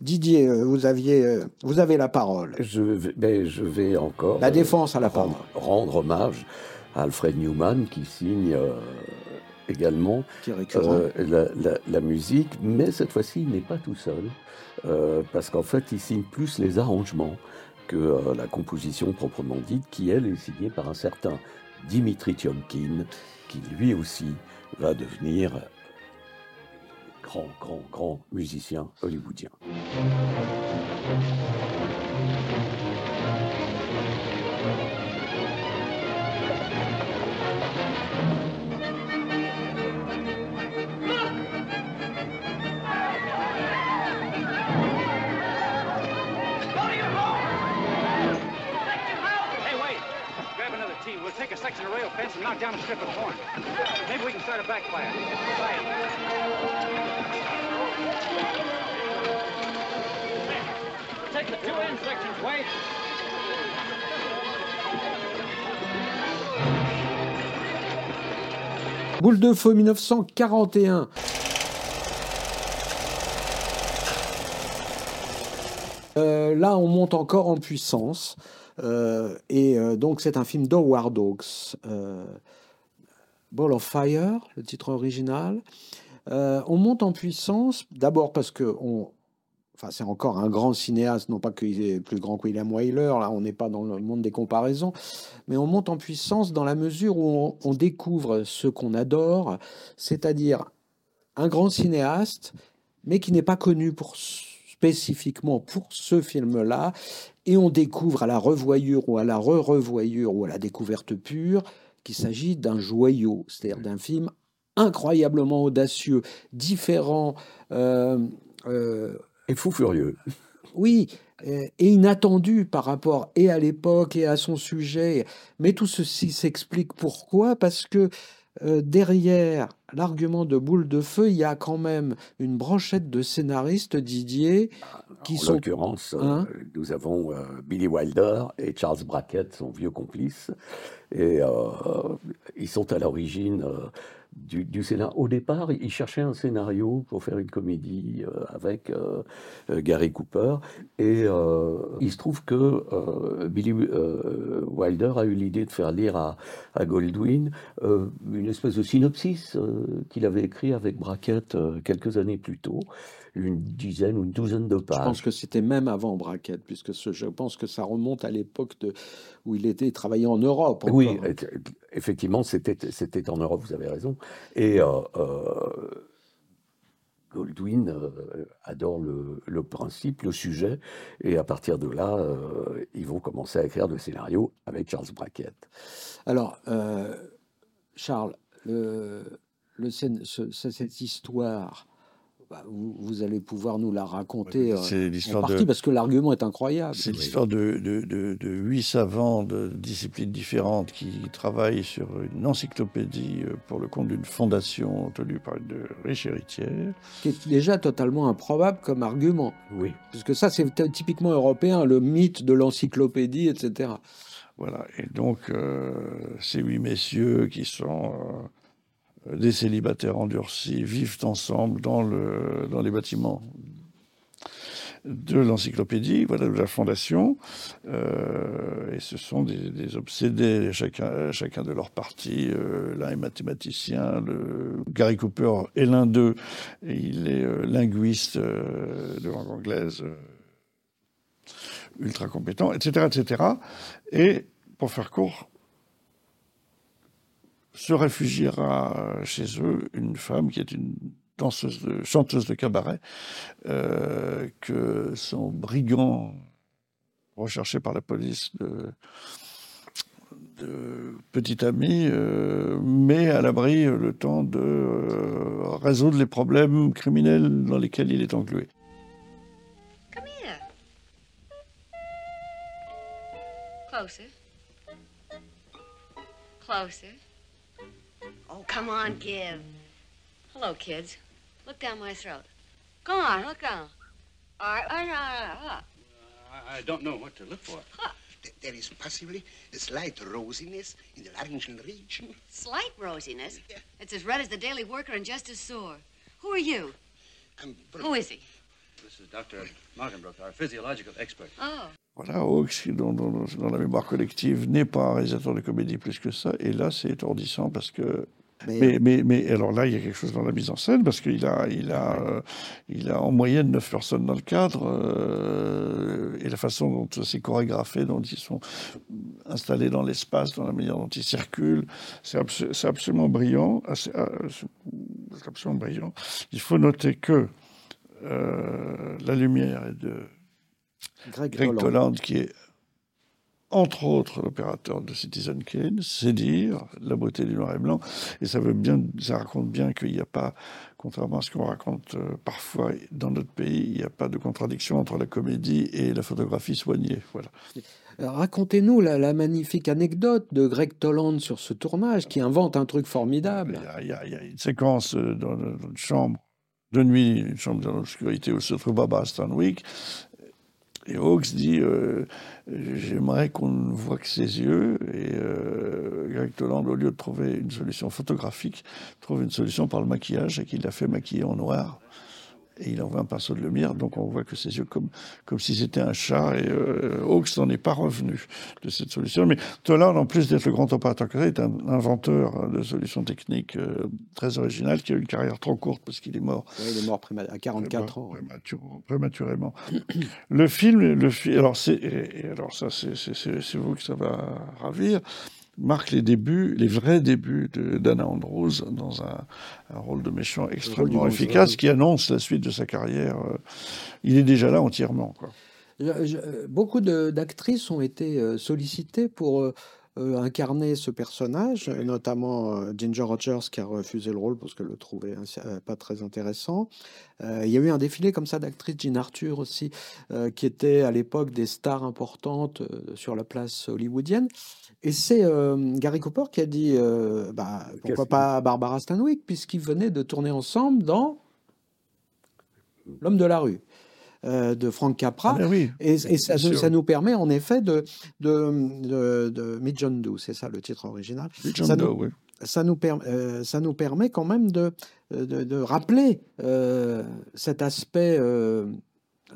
Didier, euh, vous, aviez, euh, vous avez la parole. Je vais, ben, je vais encore. La défense à la rendre, parole. rendre hommage à Alfred Newman qui signe euh, également euh, la, la- la musique, mais cette fois-ci, il n'est pas tout seul, euh, parce qu'en fait, il signe plus les arrangements que euh, la composition proprement dite, qui elle est signée par un certain Dimitri Tiomkin, qui lui aussi va devenir grand, grand, grand musicien hollywoodien. A section of rail fence and knock down a strip of corn. Maybe we can start a backfire. Take the two end sections, Wade. Boule de feu 1941. Là, on monte encore en puissance. Euh, et euh, donc, c'est un film d'Howard Hawks. Euh, Ball of Fire, le titre original. Euh, on monte en puissance, d'abord parce que on, enfin, c'est encore un grand cinéaste, non pas qu'il est plus grand que William Wyler, là on n'est pas dans le monde des comparaisons, mais on monte en puissance dans la mesure où on, on découvre ce qu'on adore, c'est-à-dire un grand cinéaste, mais qui n'est pas connu pour, spécifiquement pour ce film-là, et on découvre à la revoyure ou à la re-revoyure ou à la découverte pure qu'il s'agit d'un joyau, c'est-à-dire d'un film incroyablement audacieux, différent. euh, euh, Et fou furieux. oui, et inattendu par rapport et à l'époque et à son sujet. Mais tout ceci s'explique pourquoi? Parce que euh, derrière l'argument de boule de feu, il y a quand même une brochette de scénaristes, Didier, qui en sont... l'occurrence, euh, Hein nous avons euh, Billy Wilder et Charles Brackett, son vieux complice, et ils sont à l'origine du, du scénario. Au départ, ils cherchaient un scénario pour faire une comédie euh, avec euh, euh, Gary Cooper, et euh, il se trouve que Billy Wilder a eu l'idée de faire lire à, à Goldwyn une espèce de synopsis qu'il avait écrit avec Brackett quelques années plus tôt, une dizaine ou une douzaine de pages. Je pense que c'était même avant Brackett, puisque ce- je pense que ça remonte à l'époque où il était travaillé en Europe. Oui, encore. Effectivement, c'était en Europe, vous avez raison. Et euh, euh, Goldwyn euh, adore le, le principe, le sujet, et à partir de là, ils vont commencer à écrire le scénario avec Charles Brackett. Alors, Charles, le, le cette histoire, bah, vous, vous allez pouvoir nous la raconter euh, en partie de- parce que l'argument est incroyable. C'est l'histoire de, de, de- de huit savants de disciplines différentes qui travaillent sur une encyclopédie euh, pour le compte d'une fondation tenue par une riche héritière. Qui est déjà totalement improbable comme argument. Oui. Parce que ça, c'est typiquement européen, le mythe de l'encyclopédie, etc. Voilà. Et donc, euh, ces huit messieurs qui sont des célibataires endurcis vivent ensemble dans, le, dans les bâtiments de l'encyclopédie, voilà, de la fondation. Euh, et ce sont des, obsédés, chacun, chacun de leur parti. Euh, l'un est mathématicien, Gary Cooper est l'un d'eux, et il est euh, linguiste de langue anglaise. ultra compétent, etc., etc. Et pour faire court, se réfugiera chez eux une femme qui est une danseuse, chanteuse de cabaret, euh, que son brigand recherché par la police de, petit ami euh, met à l'abri le temps de euh, résoudre les problèmes criminels dans lesquels il est englué. Come on, give. Hello, kids. Look down my throat. Go on, look down. All right, all right, all right, all right. I, don't know what to look for. Huh. there is possibly a slight rosiness in the laryngeal region. Slight rosiness? It's as red as the Daily Worker and just as sore. Who are you? I'm Who is he? This is Dr. Morgenbrook, our physiological expert. Oh. Voilà, Hawks, qui, dont, dont- dans la mémoire collective, n'est pas un réalisateur de comédie plus que ça. Et là, c'est étourdissant parce que. Mais- Mais, mais, mais, alors là, il y a quelque chose dans la mise en scène parce qu'il a, il a, euh, il a en moyenne neuf personnes dans le cadre euh, et la façon dont c'est chorégraphié, dont ils sont installés dans l'espace, dans la manière dont ils circulent, c'est abso- c'est absolument brillant. ah, C'est absolument brillant. Il faut noter que euh, la lumière est de Greg Greg. Toland, qui est entre autres l'opérateur de Citizen Kane, c'est dire la beauté du noir et blanc. Et ça, veut bien, ça raconte bien qu'il n'y a pas, contrairement à ce qu'on raconte euh, parfois dans notre pays, il n'y a pas de contradiction entre la comédie et la photographie soignée. Voilà. Racontez-nous la, la magnifique anecdote de Greg Toland sur ce tournage qui invente un truc formidable. Il y a, il y a- une séquence euh, dans, une chambre de nuit, une chambre dans l'obscurité où se trouve Barbara Stanwyck. Et Hawks dit euh, J'aimerais qu'on ne voit que ses yeux. Et euh, Greg Toland, au lieu de trouver une solution photographique, trouve une solution par le maquillage et qu'il l'a fait maquiller en noir. Et il envoie un pinceau de lumière, donc on voit que ses yeux comme, comme si c'était un chat. Et euh, Hawks n'en est pas revenu de cette solution. Mais Toland, en plus d'être le grand opérateur que est un inventeur de solutions techniques euh, très originales qui a eu une carrière trop courte parce qu'il est mort Ouais, il est mort à 44 ans. prémature- prématurément. le film, le fi- alors alors ça, c'est vous que ça va ravir, marque les débuts, les vrais débuts de Dana Andrews dans un, un rôle de méchant extrêmement efficace qui annonce la suite de sa carrière. euh, Il est déjà là entièrement. Quoi. Je- je- beaucoup d'actrices ont été euh, sollicitées pour euh, incarner ce personnage, euh, notamment euh, Ginger Rogers qui a refusé le rôle parce qu'elle le trouvait euh, pas très intéressant. Il y a eu un défilé comme ça d'actrices, Jean Arthur aussi, qui était à l'époque des stars importantes sur la place hollywoodienne. Et c'est Gary Cooper qui a dit bah, pourquoi pas Barbara Stanwyck, puisqu'ils venaient de tourner ensemble dans L'homme de la rue euh, de Frank Capra. Ah oui, et, et ça, nous permet en effet de, de, de, de Meet John Doe, c'est ça le titre original. Meet John ça, Doe, nous, oui. ça, nous per- euh, ça nous permet quand même de, de, de rappeler euh, cet aspect de,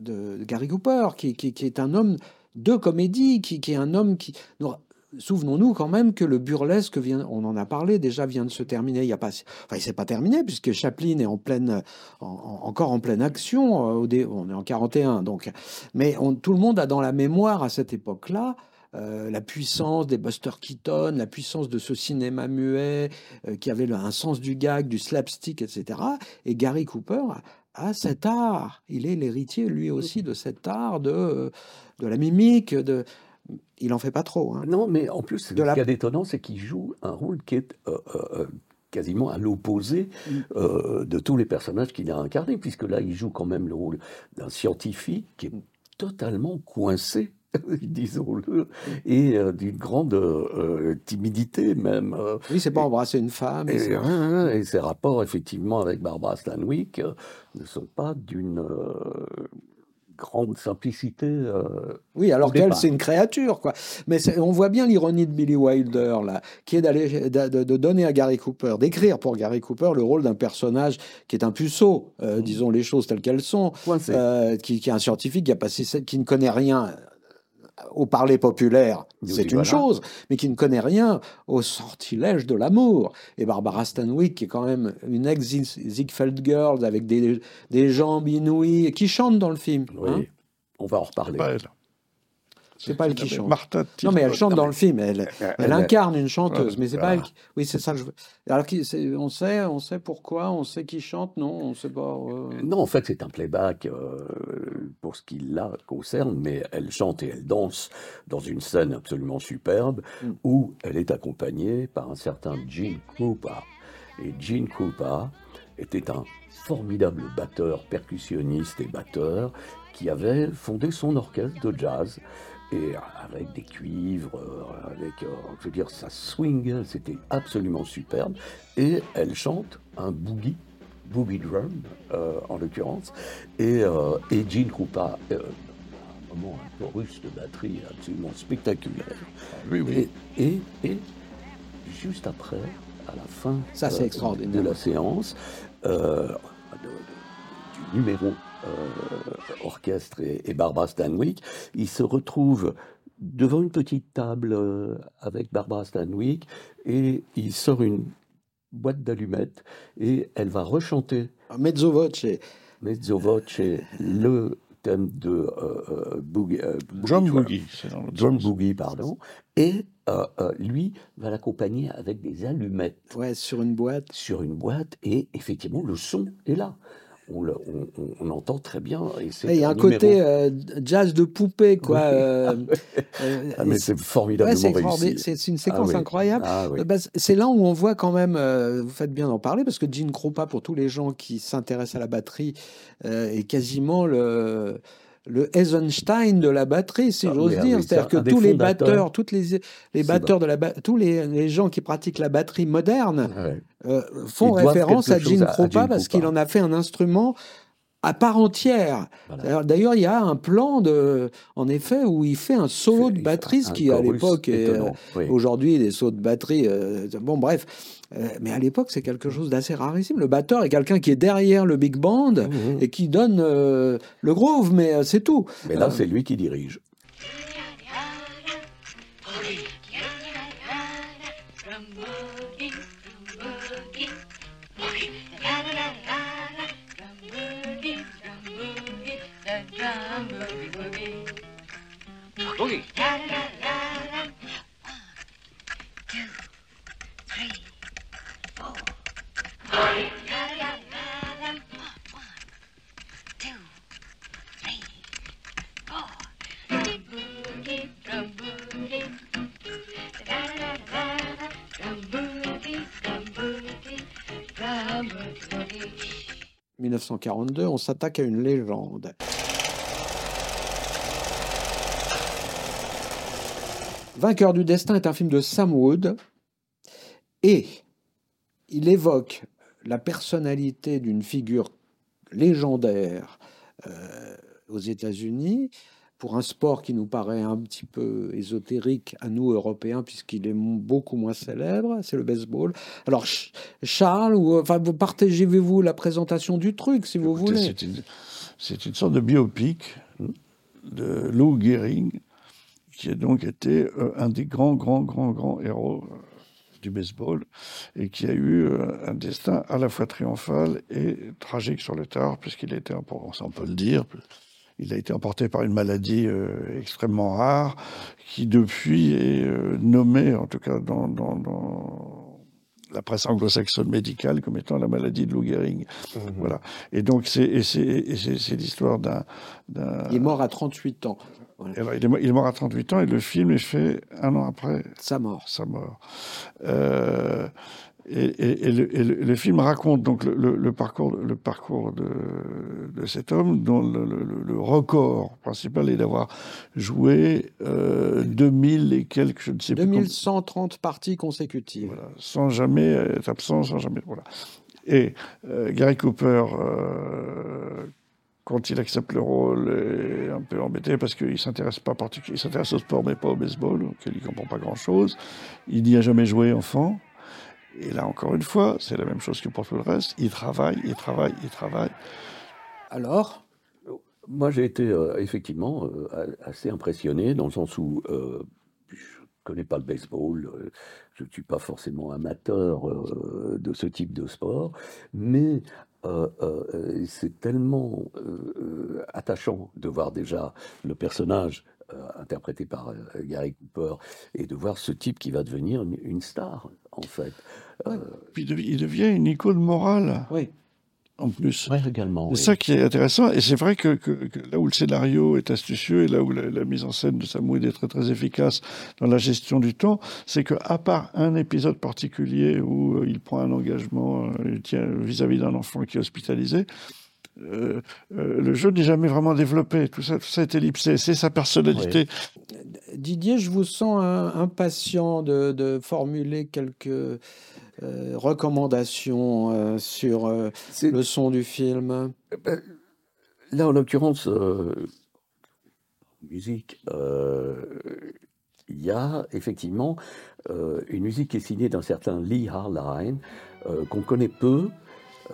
de Gary Cooper, qui, qui, qui est un homme de comédie, qui, qui est un homme qui... nous- Souvenons-nous quand même que le burlesque vient, on en a parlé déjà, vient de se terminer. Il y a pas, enfin, il s'est pas terminé puisque Chaplin est en pleine, en- en- encore en pleine action. euh, au on est en 41, donc. Mais tout le monde a dans la mémoire à cette époque-là euh, la puissance des Buster Keaton, la puissance de ce cinéma muet euh, qui avait un sens du gag, du slapstick, etc. Et Gary Cooper a cet art. Il est l'héritier lui aussi de cet art de, de la mimique. De, il en fait pas trop. hein. Non, mais en plus, De ce la- qui est étonnant, c'est qu'il joue un rôle qui est euh, euh, euh, quasiment à l'opposé euh, de tous les personnages qu'il a incarnés, puisque là, il joue quand même le rôle d'un scientifique qui est totalement coincé, disons-le, et euh, d'une grande euh, timidité même. euh, Oui, c'est pas embrasser une femme. et, et ses rapports, effectivement, avec Barbara Stanwyck ne sont pas d'une grande simplicité. euh, Oui, alors qu'elle, c'est une créature, quoi. Mais on voit bien l'ironie de Billy Wilder, là, qui est d'aller, de, donner à Gary Cooper, d'écrire pour Gary Cooper le rôle d'un personnage qui est un puceau, euh, disons les choses telles qu'elles sont, euh, qui, qui est un scientifique qui a passé, qui ne connaît rien au parler populaire, c'est une voilà. chose, mais qui ne connaît rien au sortilège de l'amour. Et Barbara Stanwyck, qui est quand même une ex-Ziegfeld Girls avec des, des jambes inouïes, qui chante dans le film. Oui, hein. on va en reparler. C'est pas elle qui chante. Martha Non, mais elle chante dans le film. Elle, incarne une chanteuse, mais c'est pas elle. Qui... Oui, c'est ça. que Je... veux- Alors, on sait, on sait pourquoi, on sait qui chante. Non, on sait pas. euh. Non, en fait, c'est un playback euh, pour ce qui la concerne, mais elle chante et elle danse dans une scène absolument superbe Mm. où elle est accompagnée par un certain Gene Krupa. Et Gene Krupa était un formidable batteur, percussionniste et batteur qui avait fondé son orchestre de jazz. Et avec des cuivres, euh, avec, euh, je veux dire, ça swing, c'était absolument superbe. Et elle chante un boogie, boogie drum euh, en l'occurrence. Et, euh, et Gene Krupa, euh, vraiment un chorus de batterie absolument spectaculaire. Oui, oui. Et, et, et juste après, à la fin Ça, c'est euh, extraordinaire. de la séance, euh, de- de- du numéro orchestre et, et Barbara Stanwyck, il se retrouve devant une petite table euh, avec Barbara Stanwyck et il sort une boîte d'allumettes et elle va rechanter Mezzo voce. Mezzo voce, le thème de euh, euh, Boogie, euh, John. Boogie, John pardon. Et euh, euh, lui va l'accompagner avec des allumettes. Ouais, sur une boîte. Sur une boîte, et effectivement, le son est là. On, le- on- on- on entend très bien. Il y a un numéro- côté euh, jazz de poupée, quoi. euh, euh, Ah, mais et c'est formidablement Ouais, réussi. C'est une séquence Ah oui. incroyable. Ah oui. Euh, bah, c'est là où on voit quand même, euh, vous faites bien d'en parler, parce que Gene Krupa, pour tous les gens qui s'intéressent à la batterie, euh, est quasiment le, le Eisenstein de la batterie, si Ah, j'ose ah dire. oui, C'est-à-dire que tous les batteurs, toutes les, les batteurs de la tous les, les gens qui pratiquent la batterie moderne Ouais. euh, font Ils référence à Gene Krupa parce qu'il en a fait un instrument à part entière. Voilà. D'ailleurs, il y a un plan de, en effet, où il fait un solo de batterie, ce qui à l'époque euh, oui. aujourd'hui des sauts de batterie. euh, bon, bref. Euh, mais à l'époque, c'est quelque chose d'assez rarissime. Le batteur est quelqu'un qui est derrière le big band Mhm. et qui donne euh, le groove, mais c'est tout. Mais là, c'est lui qui dirige. 1942, on s'attaque à une légende. Vainqueur du destin est un film de Sam Wood et il évoque la personnalité d'une figure légendaire euh, aux États-Unis pour un sport qui nous paraît un petit peu ésotérique à nous Européens puisqu'il est beaucoup moins célèbre, c'est le baseball. Alors Ch- Charles, ou, enfin, vous partagez-vous la présentation du truc si vous Écoutez, voulez C'est une, sorte de biopic de Lou Gehrig, qui a donc été euh, un des grands, grands, grands, grands héros euh, du baseball et qui a eu euh, un destin à la fois triomphal et tragique sur le tard, puisqu'il emporté, on peut le dire, il a été emporté par une maladie euh, extrêmement rare, qui depuis est euh, nommée, en tout cas dans, dans- dans la presse anglo-saxonne médicale, comme étant la maladie de Lou Gehrig. Voilà. Et donc, c'est l'histoire d'un. Il est mort à 38 ans. Voilà. et alors, il, est mort, il est mort à 38 ans et le film est fait un an après sa mort. Sa mort. Euh, et, et- et le, et le- le film raconte donc le, parcours, le parcours de, de cet homme dont le, record principal est d'avoir joué euh, 2000 et quelques, je ne sais plus, combien- 2130 parties consécutives. sans jamais être absent, sans jamais. Voilà. Et euh, Gary Cooper, euh, quand il accepte le rôle, est un peu embêté parce qu'il s'intéresse pas particulièrement, il s'intéresse au sport mais pas au baseball, auquel il comprend pas grand-chose. Il n'y a jamais joué enfant. Et là, encore une fois, c'est la même chose que pour tout le reste. Il travaille, il travaille, il travaille. Alors Moi, j'ai été euh, effectivement euh, assez impressionné dans le sens où euh, je connais pas le baseball, euh, je ne suis pas forcément amateur de ce type de sport, mais c'est tellement attachant de voir déjà le personnage interprété par euh, Gary Cooper et de voir ce type qui va devenir une, une star, en fait. Euh, Puis il devi- il devient une icône morale. Oui. En plus. Ouais, également. C'est oui. ça qui est intéressant. Et c'est vrai que, que- que là où le scénario est astucieux et là où la, la mise en scène de Sam Wood est très très efficace dans la gestion du temps, c'est que à part un épisode particulier où euh, il prend un engagement euh, vis-à-vis d'un enfant qui est hospitalisé, euh, euh, le jeu n'est jamais vraiment développé. Tout ça, tout ça est ellipsé. C'est sa personnalité. Didier, je vous sens un- impatient de, de formuler quelques euh, recommandations euh, sur euh, le son du film. Ben, Là, en l'occurrence, euh, musique, euh, il y a effectivement euh, une musique qui est signée d'un certain Lee Harline, euh, qu'on connaît peu,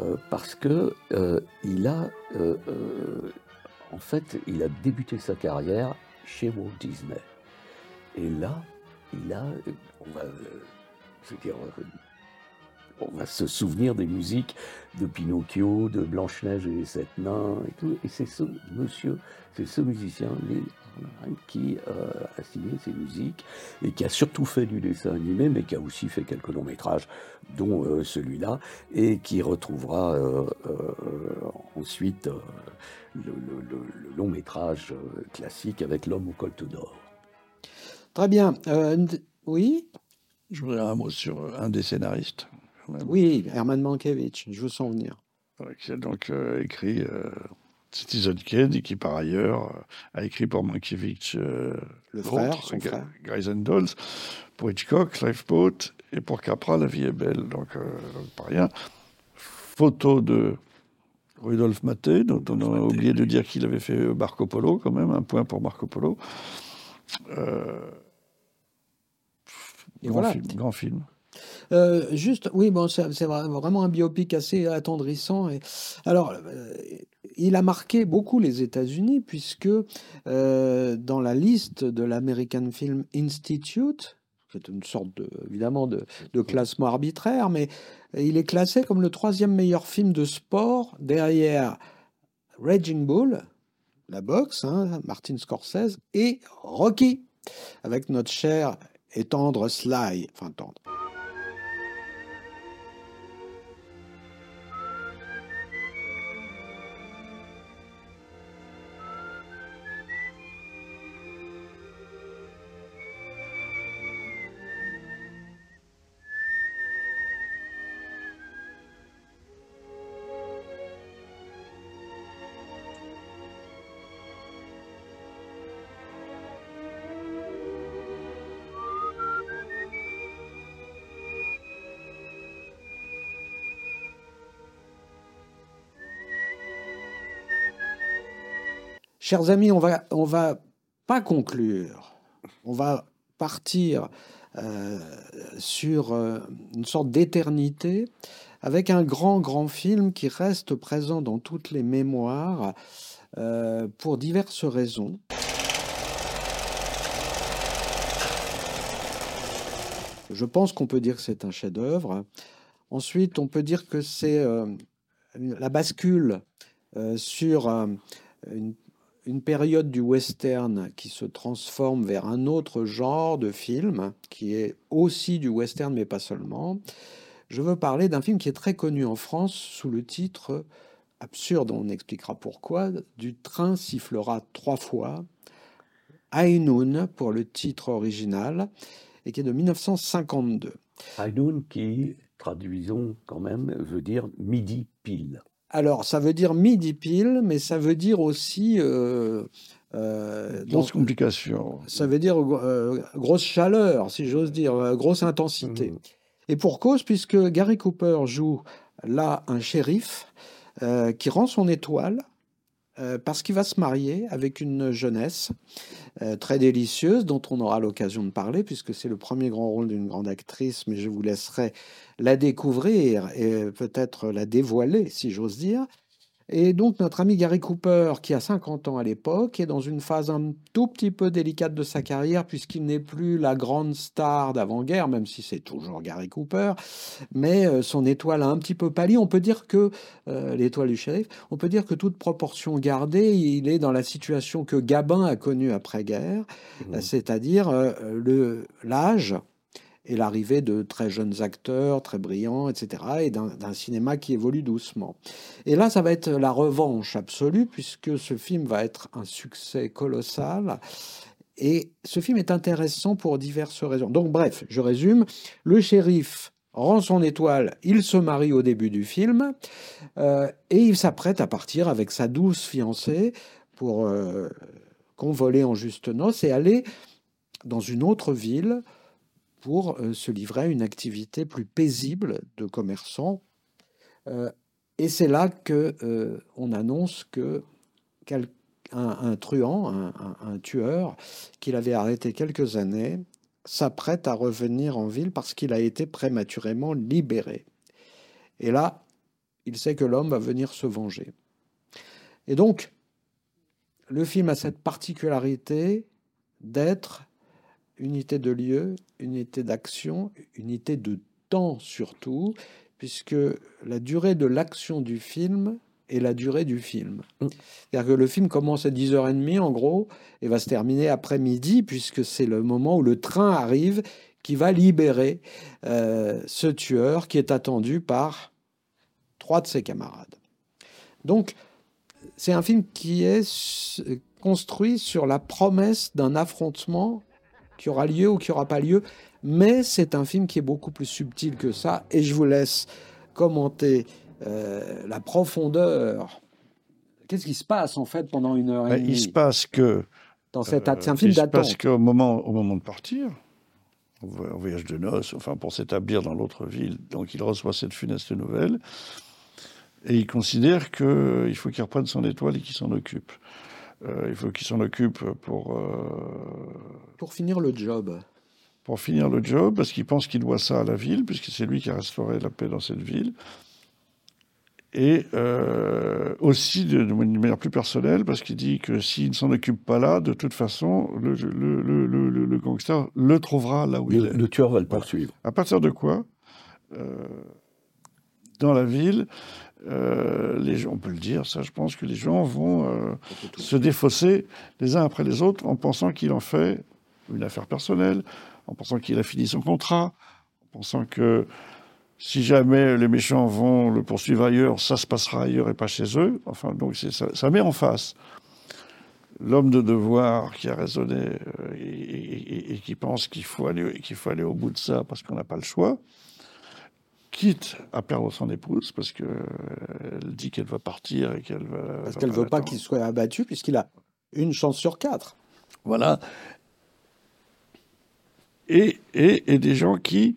euh, parce que euh, il a, euh, en fait, il a débuté sa carrière chez Walt Disney. Et là, il a, on va, veux dire, on va se souvenir des musiques de Pinocchio, de Blanche-Neige et les Sept Nains et tout. Et c'est ce monsieur, c'est ce musicien, qui euh, a signé ces musiques et qui a surtout fait du dessin animé, mais qui a aussi fait quelques longs métrages, dont euh, celui-là, et qui retrouvera euh, ensuite le, long métrage classique avec L'homme au colt d'or. Très bien. Oui? Je voudrais un mot sur un des scénaristes. Oui, Herman Mankiewicz, je vous sens venir. Qui a donc euh, écrit euh, Citizen Kane et qui par ailleurs euh, a écrit pour Mankiewicz euh, Le frère, l'autre, son frère. Guys and Dolls, pour Hitchcock, Lifeboat et pour Capra, La vie est belle. Donc, euh, donc pas rien. Photo de Rudolf Maté, dont on a oublié de dire qu'il avait fait Marco Polo quand même, un point pour Marco Polo. Euh, Et grand, voilà. film, grand film. Euh, juste, oui, bon, c'est c'est vra- vraiment un biopic assez attendrissant. Et, alors, euh, il a marqué beaucoup les États-Unis puisque euh, dans la liste de l'American Film Institute, c'est une sorte de, évidemment de, de classement arbitraire, mais il est classé comme le troisième meilleur film de sport derrière Raging Bull, la boxe, hein, Martin Scorsese, et Rocky, avec notre cher et tendre Sly, enfin tendre. Chers amis, on va, on va pas conclure. On va partir euh, sur euh, une sorte d'éternité avec un grand, grand film qui reste présent dans toutes les mémoires euh, pour diverses raisons. Je pense qu'on peut dire que c'est un chef-d'œuvre. Ensuite, on peut dire que c'est la bascule sur une, une période du western qui se transforme vers un autre genre de film, qui est aussi du western, mais pas seulement. Je veux parler d'un film qui est très connu en France sous le titre absurde, on expliquera pourquoi, du train sifflera trois fois, High Noon pour le titre original, et qui est de 1952. Hainoun qui, traduisons quand même, veut dire midi pile. Alors, ça veut dire midi pile, mais ça veut dire aussi. euh, euh, Grosse complication. ça veut dire euh, grosse chaleur, si j'ose dire, grosse intensité. Et pour cause, puisque Gary Cooper joue là un shérif qui rend son étoile euh, parce qu'il va se marier avec une jeunesse euh, très délicieuse dont on aura l'occasion de parler puisque c'est le premier grand rôle d'une grande actrice, mais je vous laisserai la découvrir et peut-être la dévoiler, si j'ose dire. Et donc notre ami Gary Cooper, qui a 50 ans à l'époque, est dans une phase un tout petit peu délicate de sa carrière, puisqu'il n'est plus la grande star d'avant-guerre, même si c'est toujours Gary Cooper, mais euh, son étoile a un petit peu pâli. On peut dire que, euh, l'étoile du shérif, on peut dire que toute proportion gardée, il est dans la situation que Gabin a connue après-guerre, euh, c'est-à-dire euh, le- l'âge et l'arrivée de très jeunes acteurs, très brillants, etc., et d'un cinéma qui évolue doucement. Et là, ça va être la revanche absolue, puisque ce film va être un succès colossal. Et ce film est intéressant pour diverses raisons. Donc, bref, je résume. Le shérif rend son étoile, il se marie au début du film, euh, et il s'apprête à partir avec sa douce fiancée pour euh, convoler en juste noces et aller dans une autre ville pour euh, se livrer à une activité plus paisible de commerçant. Euh, et c'est là que euh, on annonce que un, un truand, un- un tueur, qu'il avait arrêté quelques années, s'apprête à revenir en ville parce qu'il a été prématurément libéré. Et là, il sait que l'homme va venir se venger. Et donc, le film a cette particularité d'être unité de lieu, unité d'action, unité de temps surtout, puisque la durée de l'action du film est la durée du film. C'est-à-dire que le film commence à 10h30 en gros et va se terminer après midi, puisque c'est le moment où le train arrive qui va libérer euh, ce tueur qui est attendu par trois de ses camarades. Donc, c'est un film qui est construit sur la promesse d'un affrontement qui aura lieu ou qui n'aura pas lieu, mais c'est un film qui est beaucoup plus subtil que ça, et je vous laisse commenter euh, la profondeur. Qu'est-ce qui se passe en fait pendant une heure et Ben, demie il se passe que. dans cette euh, c'est un film il se passe d'attente. qu'au moment, au moment de partir, au voyage de noces, enfin pour s'établir dans l'autre ville, donc il reçoit cette funeste nouvelle et il considère qu'il faut qu'il reprenne son étoile et qu'il s'en occupe. Euh, il faut qu'il s'en occupe pour, euh, Pour finir le job. pour finir le job, parce qu'il pense qu'il doit ça à la ville, puisque c'est lui qui a restauré la paix dans cette ville. Et euh, aussi de, de manière plus personnelle, parce qu'il dit que s'il ne s'en occupe pas là, de toute façon, le, le, le, le, le- le gangster le trouvera là où il Le, est. le tueur va le poursuivre. À partir de quoi euh, Dans la ville, euh, les gens, on peut le dire, ça, je pense que les gens vont euh, se défausser les uns après les autres en pensant qu'il en fait une affaire personnelle, en pensant qu'il a fini son contrat, en pensant que si jamais les méchants vont le poursuivre ailleurs, ça se passera ailleurs et pas chez eux. Enfin, donc ça, ça met en face l'homme de devoir qui a raisonné euh, et, et- et- et qui pense qu'il faut aller qu'il faut aller au bout de ça parce qu'on n'a pas le choix, quitte à perdre son épouse parce que euh, elle dit qu'elle va partir et qu'elle va Parce qu'elle veut pas qu'il soit abattu, puisqu'il a une chance sur quatre. Voilà. Et, et, et des gens qui.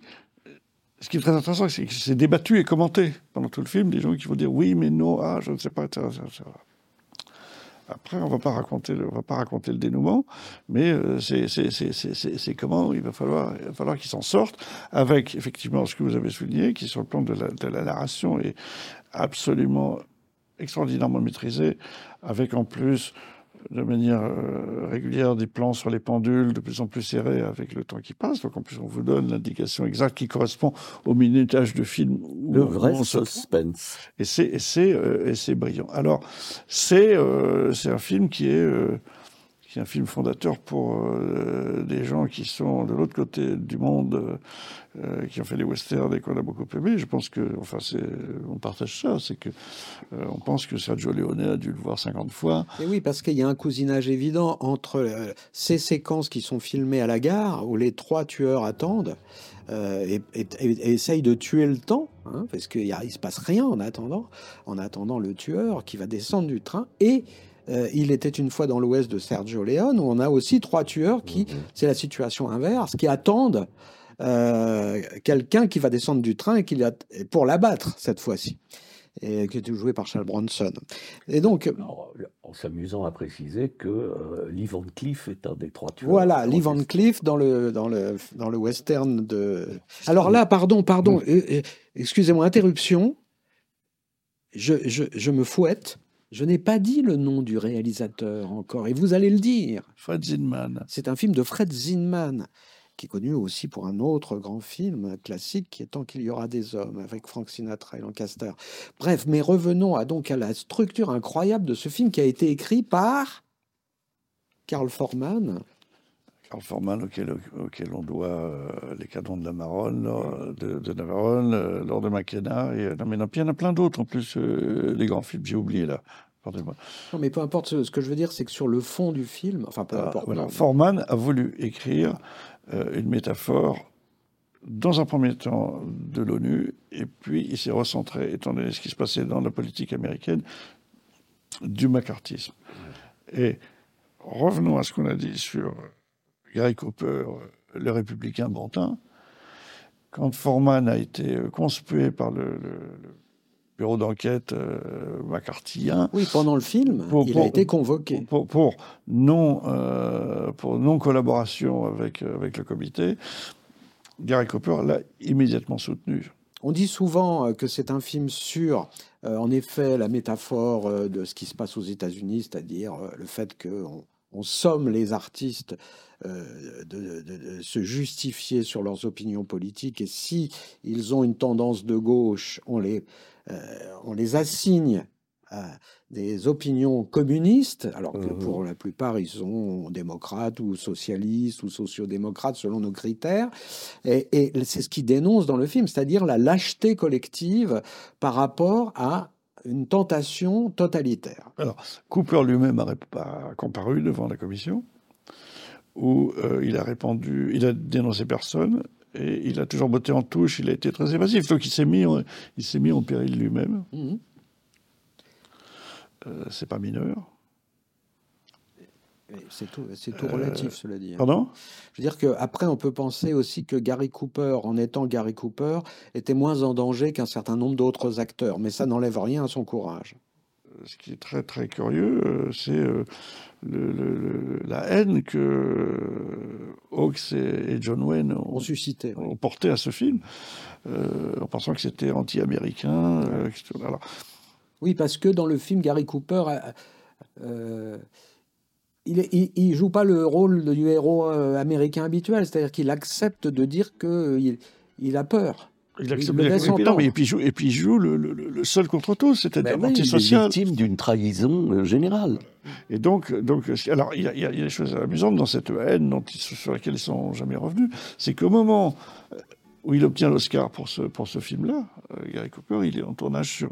Ce qui est très intéressant, c'est que c'est débattu et commenté pendant tout le film. Des gens qui vont dire oui, mais non, ah, je ne sais pas, etc. etc. Après, on ne va pas raconter le, dénouement, mais euh, c'est- comment il va falloir, qu'ils s'en sortent avec effectivement ce que vous avez souligné, qui sur le plan de la, de la narration est absolument extraordinairement maîtrisé, avec en plus de manière euh, régulière des plans sur les pendules de plus en plus serrés avec le temps qui passe. Donc en plus, on vous donne l'indication exacte qui correspond au minutage de film. où- Le où vrai on suspense. Et c'est et c'est euh, et c'est brillant. Alors c'est euh, c'est un film qui est qui un film fondateur pour euh, des gens qui sont de l'autre côté du monde, euh, qui ont fait les westerns et qu'on a beaucoup aimé. Je pense que enfin on partage ça, c'est que euh, on pense que Sergio Leone a dû le voir 50 fois. Et oui, parce qu'il y a un cousinage évident entre ces séquences qui sont filmées à la gare, où les trois tueurs attendent et- et essayent de tuer le temps, hein, parce qu'il ne se passe rien en attendant, en attendant le tueur qui va descendre du train. Et euh, il était une fois dans l'ouest de Sergio Leone, où on a aussi trois tueurs qui, c'est la situation inverse, qui attendent euh, quelqu'un qui va descendre du train et qui pour l'abattre cette fois-ci, et qui était joué par Charles Bronson. Et donc, En s'amusant à préciser que euh, Lee Van Cleef est un des trois tueurs. Voilà, Lee Van Cleef dans le, dans le, dans le western de... Alors là, pardon, pardon, excusez-moi, interruption. Je, je, je me fouette. Je n'ai pas dit le nom du réalisateur encore, et vous allez le dire. Fred Zinman. C'est un film de Fred Zinman, qui est connu aussi pour un autre grand film classique qui est Tant qu'il y aura des hommes, avec Frank Sinatra et Lancaster. Bref, mais revenons à, donc à la structure incroyable de ce film qui a été écrit par Carl Forman. Carl Forman, auquel, auquel on doit euh, les canons de la Maronne, de, de Navarone, euh, Lord de McKenna, et euh, non, mais non, puis il y en a plein d'autres en plus, euh, les grands films, j'ai oublié là. Pardonnez-moi. Non, mais peu importe, ce, ce que je veux dire, c'est que sur le fond du film, enfin peu Ah, importe. voilà. Forman a voulu écrire euh, une métaphore, dans un premier temps, de l'ONU, et puis il s'est recentré, étant donné ce qui se passait dans la politique américaine, du macartisme. Et revenons à ce qu'on a dit sur Gary Cooper, euh, le républicain bon teint. Quand Forman a été euh, conspué par le, bureau d'enquête euh, McCarthyien. Oui, pendant le film, Pour- il pour- a été convoqué. Pour, pour non, euh, pour non collaboration avec, avec le comité, Gary Cooper l'a immédiatement soutenu. On dit souvent que c'est un film sur, euh, en effet, la métaphore de ce qui se passe aux États-Unis, c'est-à-dire le fait qu'on on somme les artistes euh, de, de- de se justifier sur leurs opinions politiques et si ils ont une tendance de gauche, on les, euh, on les assigne à des opinions communistes, alors que Mhm. pour la plupart ils sont démocrates ou socialistes ou sociodémocrates selon nos critères. Et, et c'est ce qu'il dénonce dans le film, c'est-à-dire la lâcheté collective par rapport à une tentation totalitaire. Alors, Cooper lui-même a, a comparu devant la commission, où euh, il a répandu, il a dénoncé personne, et il a toujours botté en touche, il a été très évasif. Donc il s'est mis, en- il s'est mis en péril lui-même. Mhm. Euh, c'est pas mineur. C'est tout, c'est tout relatif, cela dit. hein. Euh, Pardon? Je veux dire qu'après, on peut penser aussi que Gary Cooper, en étant Gary Cooper, était moins en danger qu'un certain nombre d'autres acteurs, mais ça n'enlève rien à son courage. Ce qui est très très curieux, euh, c'est euh, le- le- le- la haine que euh, Hawks et, et John Wayne ont, oui. ont porté à ce film, euh, en pensant que c'était anti-américain. euh, alors, Oui, parce que dans le film, Gary Cooper, euh, euh, il, il joue pas le rôle du héros euh, américain habituel, c'est-à-dire qu'il accepte de dire qu'il il a peur. Il accepte le et puis, non, entendre. mais- et puis il joue, et puis il joue le, le- le- seul contre tous, c'est-à-dire Ben oui, il est l'antisocial. victime d'une trahison euh, générale. Et donc, donc alors, il y, a, il y a- il y a des choses amusantes dans cette haine dont ils- sur laquelle ils sont jamais revenus. C'est qu'au moment euh, où il obtient l'Oscar pour ce, pour ce film-là, euh, Gary Cooper, il est en tournage sur,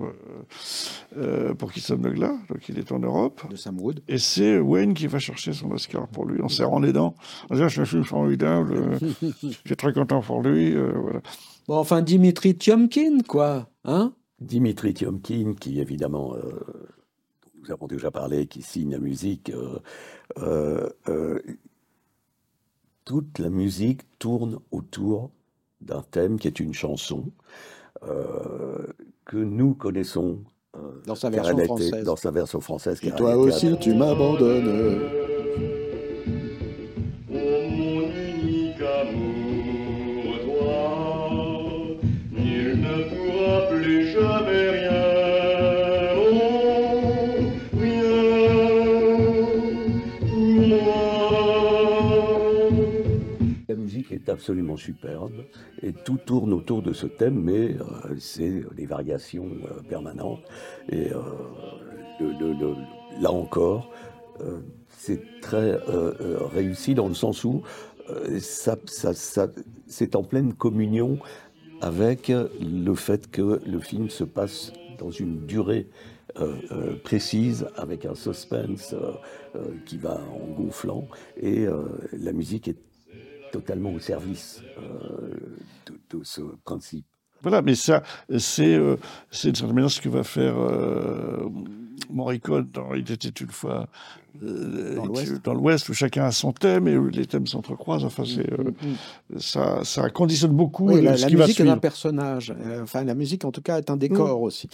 euh, pour Kiss of Nogla, donc il est en Europe. De Sam Wood. Et c'est Wayne qui va chercher son Oscar pour lui, en serrant les dents. En disant, c'est un film formidable, je suis très content pour lui. euh, voilà. Bon, enfin, Dimitri Tiomkin, quoi. Hein? Dimitri Tiomkin, qui évidemment, euh, nous avons déjà parlé, qui signe la musique. euh, euh, toute la musique tourne autour d'un thème qui est une chanson euh, que nous connaissons. euh, Dans sa car version française. Dans sa version française. Et toi aussi, tu m'abandonnes. Musique est absolument superbe et tout tourne autour de ce thème, mais euh, c'est des variations euh, permanentes. Et euh, là encore, c'est très réussi dans le sens où ça, ça- ça- c'est en pleine communion avec le fait que le film se passe dans une durée précise, avec un suspense qui va en gonflant, et la musique est totalement au service euh, de, de ce principe. Voilà, mais ça, c'est euh, c'est d'une certaine manière ce que va faire euh, Morricone dans Il était une fois euh, Dans l'Ouest. où chacun a son thème et où les thèmes s'entrecroisent. Enfin, c'est, euh, ça, ça conditionne beaucoup Oui, la, ce la qui va musique est un personnage. Enfin, la musique, en tout cas, est un décor aussi.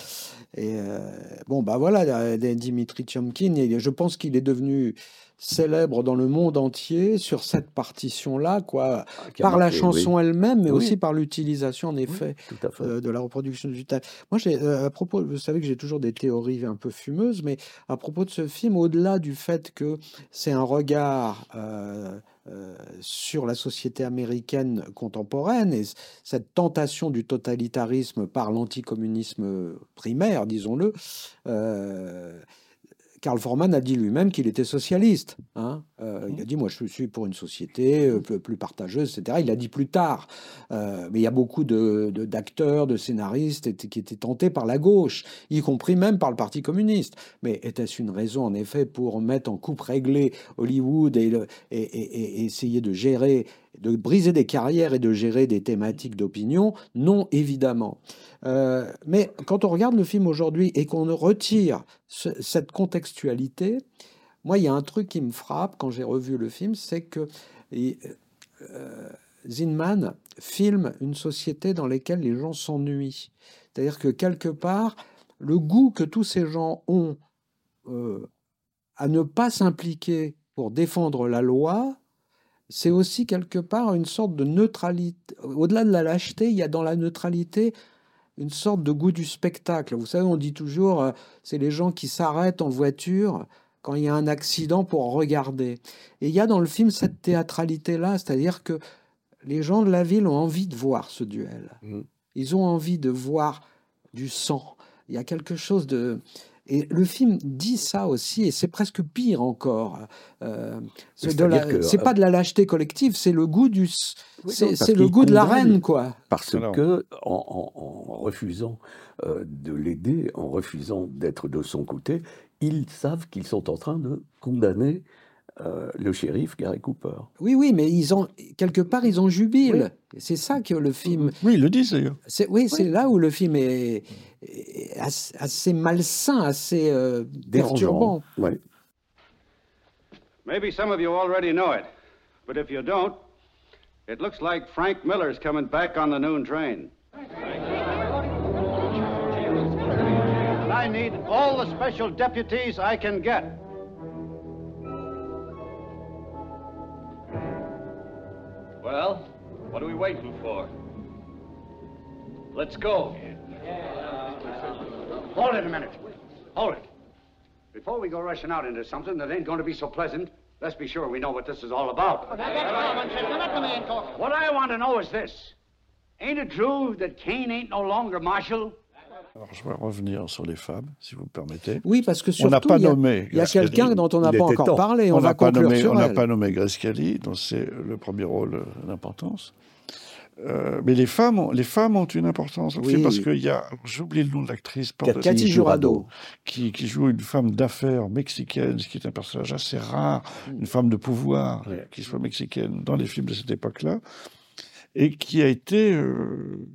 Et euh, bon, bah voilà, Dimitri Tiomkin, je pense qu'il est devenu célèbre dans le monde entier sur cette partition-là, quoi, qui a par la chanson oui. elle-même, mais Oui. aussi par l'utilisation, en effet, euh, de la reproduction du thème. Moi, j'ai, euh, à propos, vous savez que j'ai toujours des théories un peu fumeuses, mais à propos de ce film, au-delà du fait que c'est un regard euh, euh, sur la société américaine contemporaine et cette tentation du totalitarisme par l'anticommunisme primaire, disons-le, Karl Forman a dit lui-même qu'il était socialiste. hein. Euh, il a dit, moi, je suis pour une société euh, plus, partageuse, etc. Il l'a dit plus tard. Euh, mais il y a beaucoup de- de- d'acteurs, de, scénaristes qui étaient tentés par la gauche, y compris même par le Parti communiste. Mais était-ce une raison, en effet, pour mettre en coupe réglée Hollywood et essayer de gérer, de briser des carrières et de gérer des thématiques d'opinion Non, évidemment. Euh, mais quand on regarde le film aujourd'hui et qu'on retire ce- cette contextualité, moi, il y a un truc qui me frappe quand j'ai revu le film, c'est que euh, Zinman filme une société dans laquelle les gens s'ennuient. C'est-à-dire que quelque part, le goût que tous ces gens ont euh, à ne pas s'impliquer pour défendre la loi, c'est aussi quelque part une sorte de neutralité. Au-delà de la lâcheté, il y a dans la neutralité une sorte de goût du spectacle. Vous savez, on dit toujours, euh, c'est les gens qui s'arrêtent en voiture quand il y a un accident pour regarder. Et il y a dans le film cette théâtralité-là, c'est-à-dire que les gens de la ville ont envie de voir ce duel. Mm. Ils ont envie de voir du sang. Il y a quelque chose de... Et le film dit ça aussi, et c'est presque pire encore. Euh, c'est c'est euh, pas de la lâcheté collective, c'est le goût du, Oui, c'est le goût de la reine, quoi. Parce Alors. que en, en- en refusant euh, de l'aider, en refusant d'être de son côté, ils savent qu'ils sont en train de condamner euh, le shérif Gary Cooper. Oui, oui, mais ils ont quelque part ils en jubilent. C'est ça que le film. Oui, ils le disent d'ailleurs. C'est oui, c'est là où le film est, est assez, assez malsain, assez euh, perturbant. Ouais. Maybe some of you already know it, but if you don't, it looks like Frank Miller's coming back on the noon train. And I need all the special deputies I can get. Well, what are we waiting for? Let's go. Hold it a minute. Hold it. Before we go rushing out into something that ain't going to be so pleasant, let's be sure we know what this is all about. What I want to know is this. Ain't it true that Kane ain't no longer marshal? Alors, je vais revenir sur les femmes, si vous me permettez. Oui, parce que on n'a surtout, pas il y a- nommé. il y a quelqu'un dont on n'a pas encore parlé. On, On va n'a pas nommé, sur on n'a elle. pas nommé Grace Kelly, dont c'est le premier rôle euh, d'importance. Euh, mais les femmes, ont, les femmes ont une importance Oui. parce qu'il y a, j'ai oublié le nom de l'actrice, Cathy Jurado. qui, qui joue une femme d'affaires mexicaine, ce qui est un personnage assez rare, une femme de pouvoir qui soit mexicaine dans les films de cette époque-là, et qui a été euh,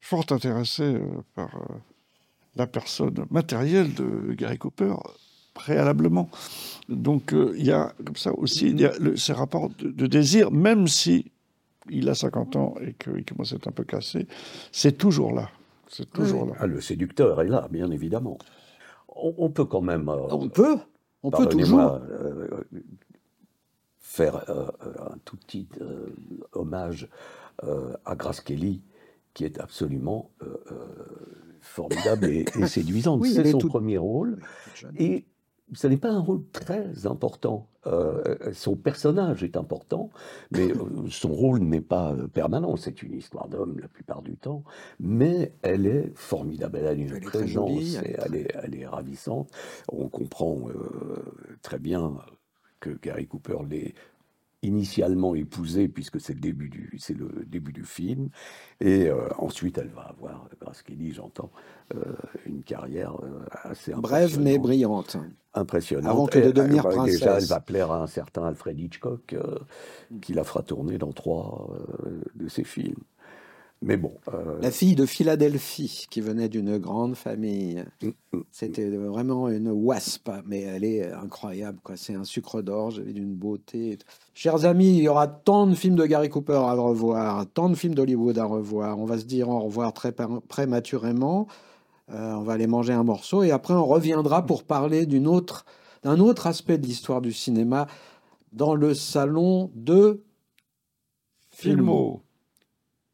fort intéressée euh, par euh, la personne matérielle de Gary Cooper préalablement. Donc euh, il y a comme ça aussi il y a le- ces rapports de, de désir, même si il a 50 ans et qu'il commence à être un peu cassé, c'est toujours là. C'est toujours là. Ah, le séducteur est là, bien évidemment. On, on peut quand même. euh, On peut, on peut toujours. euh, faire euh, un tout petit hommage à Grace Kelly, qui est absolument formidable et, et séduisante. Oui, C'est est son premier rôle. Et ce n'est pas un rôle très important. Euh, son personnage est important, mais euh, son rôle n'est pas euh, permanent. C'est une histoire d'homme la plupart du temps, mais elle est formidable. Elle a une Elle est jolie, elle et est elle est, elle est ravissante. On comprend euh, très bien que Gary Cooper l'ait initialement épousée puisque c'est le début du c'est le début du film et euh, ensuite elle va avoir Grace Kelly j'entends euh, une carrière euh, assez Brève mais brillante. impressionnante. Avant que de devenir euh, Déjà, elle princesse. va plaire à un certain Alfred Hitchcock, euh, qui la fera tourner dans trois de ses films. Mais bon, euh, La fille de Philadelphie, qui venait d'une grande famille. C'était vraiment une wasp, mais elle est incroyable. quoi. C'est un sucre d'orge, d'une beauté. Chers amis, il y aura tant de films de Gary Cooper à revoir, tant de films d'Hollywood à revoir. On va se dire au revoir très prématurément. Euh, on va aller manger un morceau et après on reviendra pour parler d'une autre, d'un autre aspect de l'histoire du cinéma dans le salon de Filmo.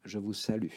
Je vous salue.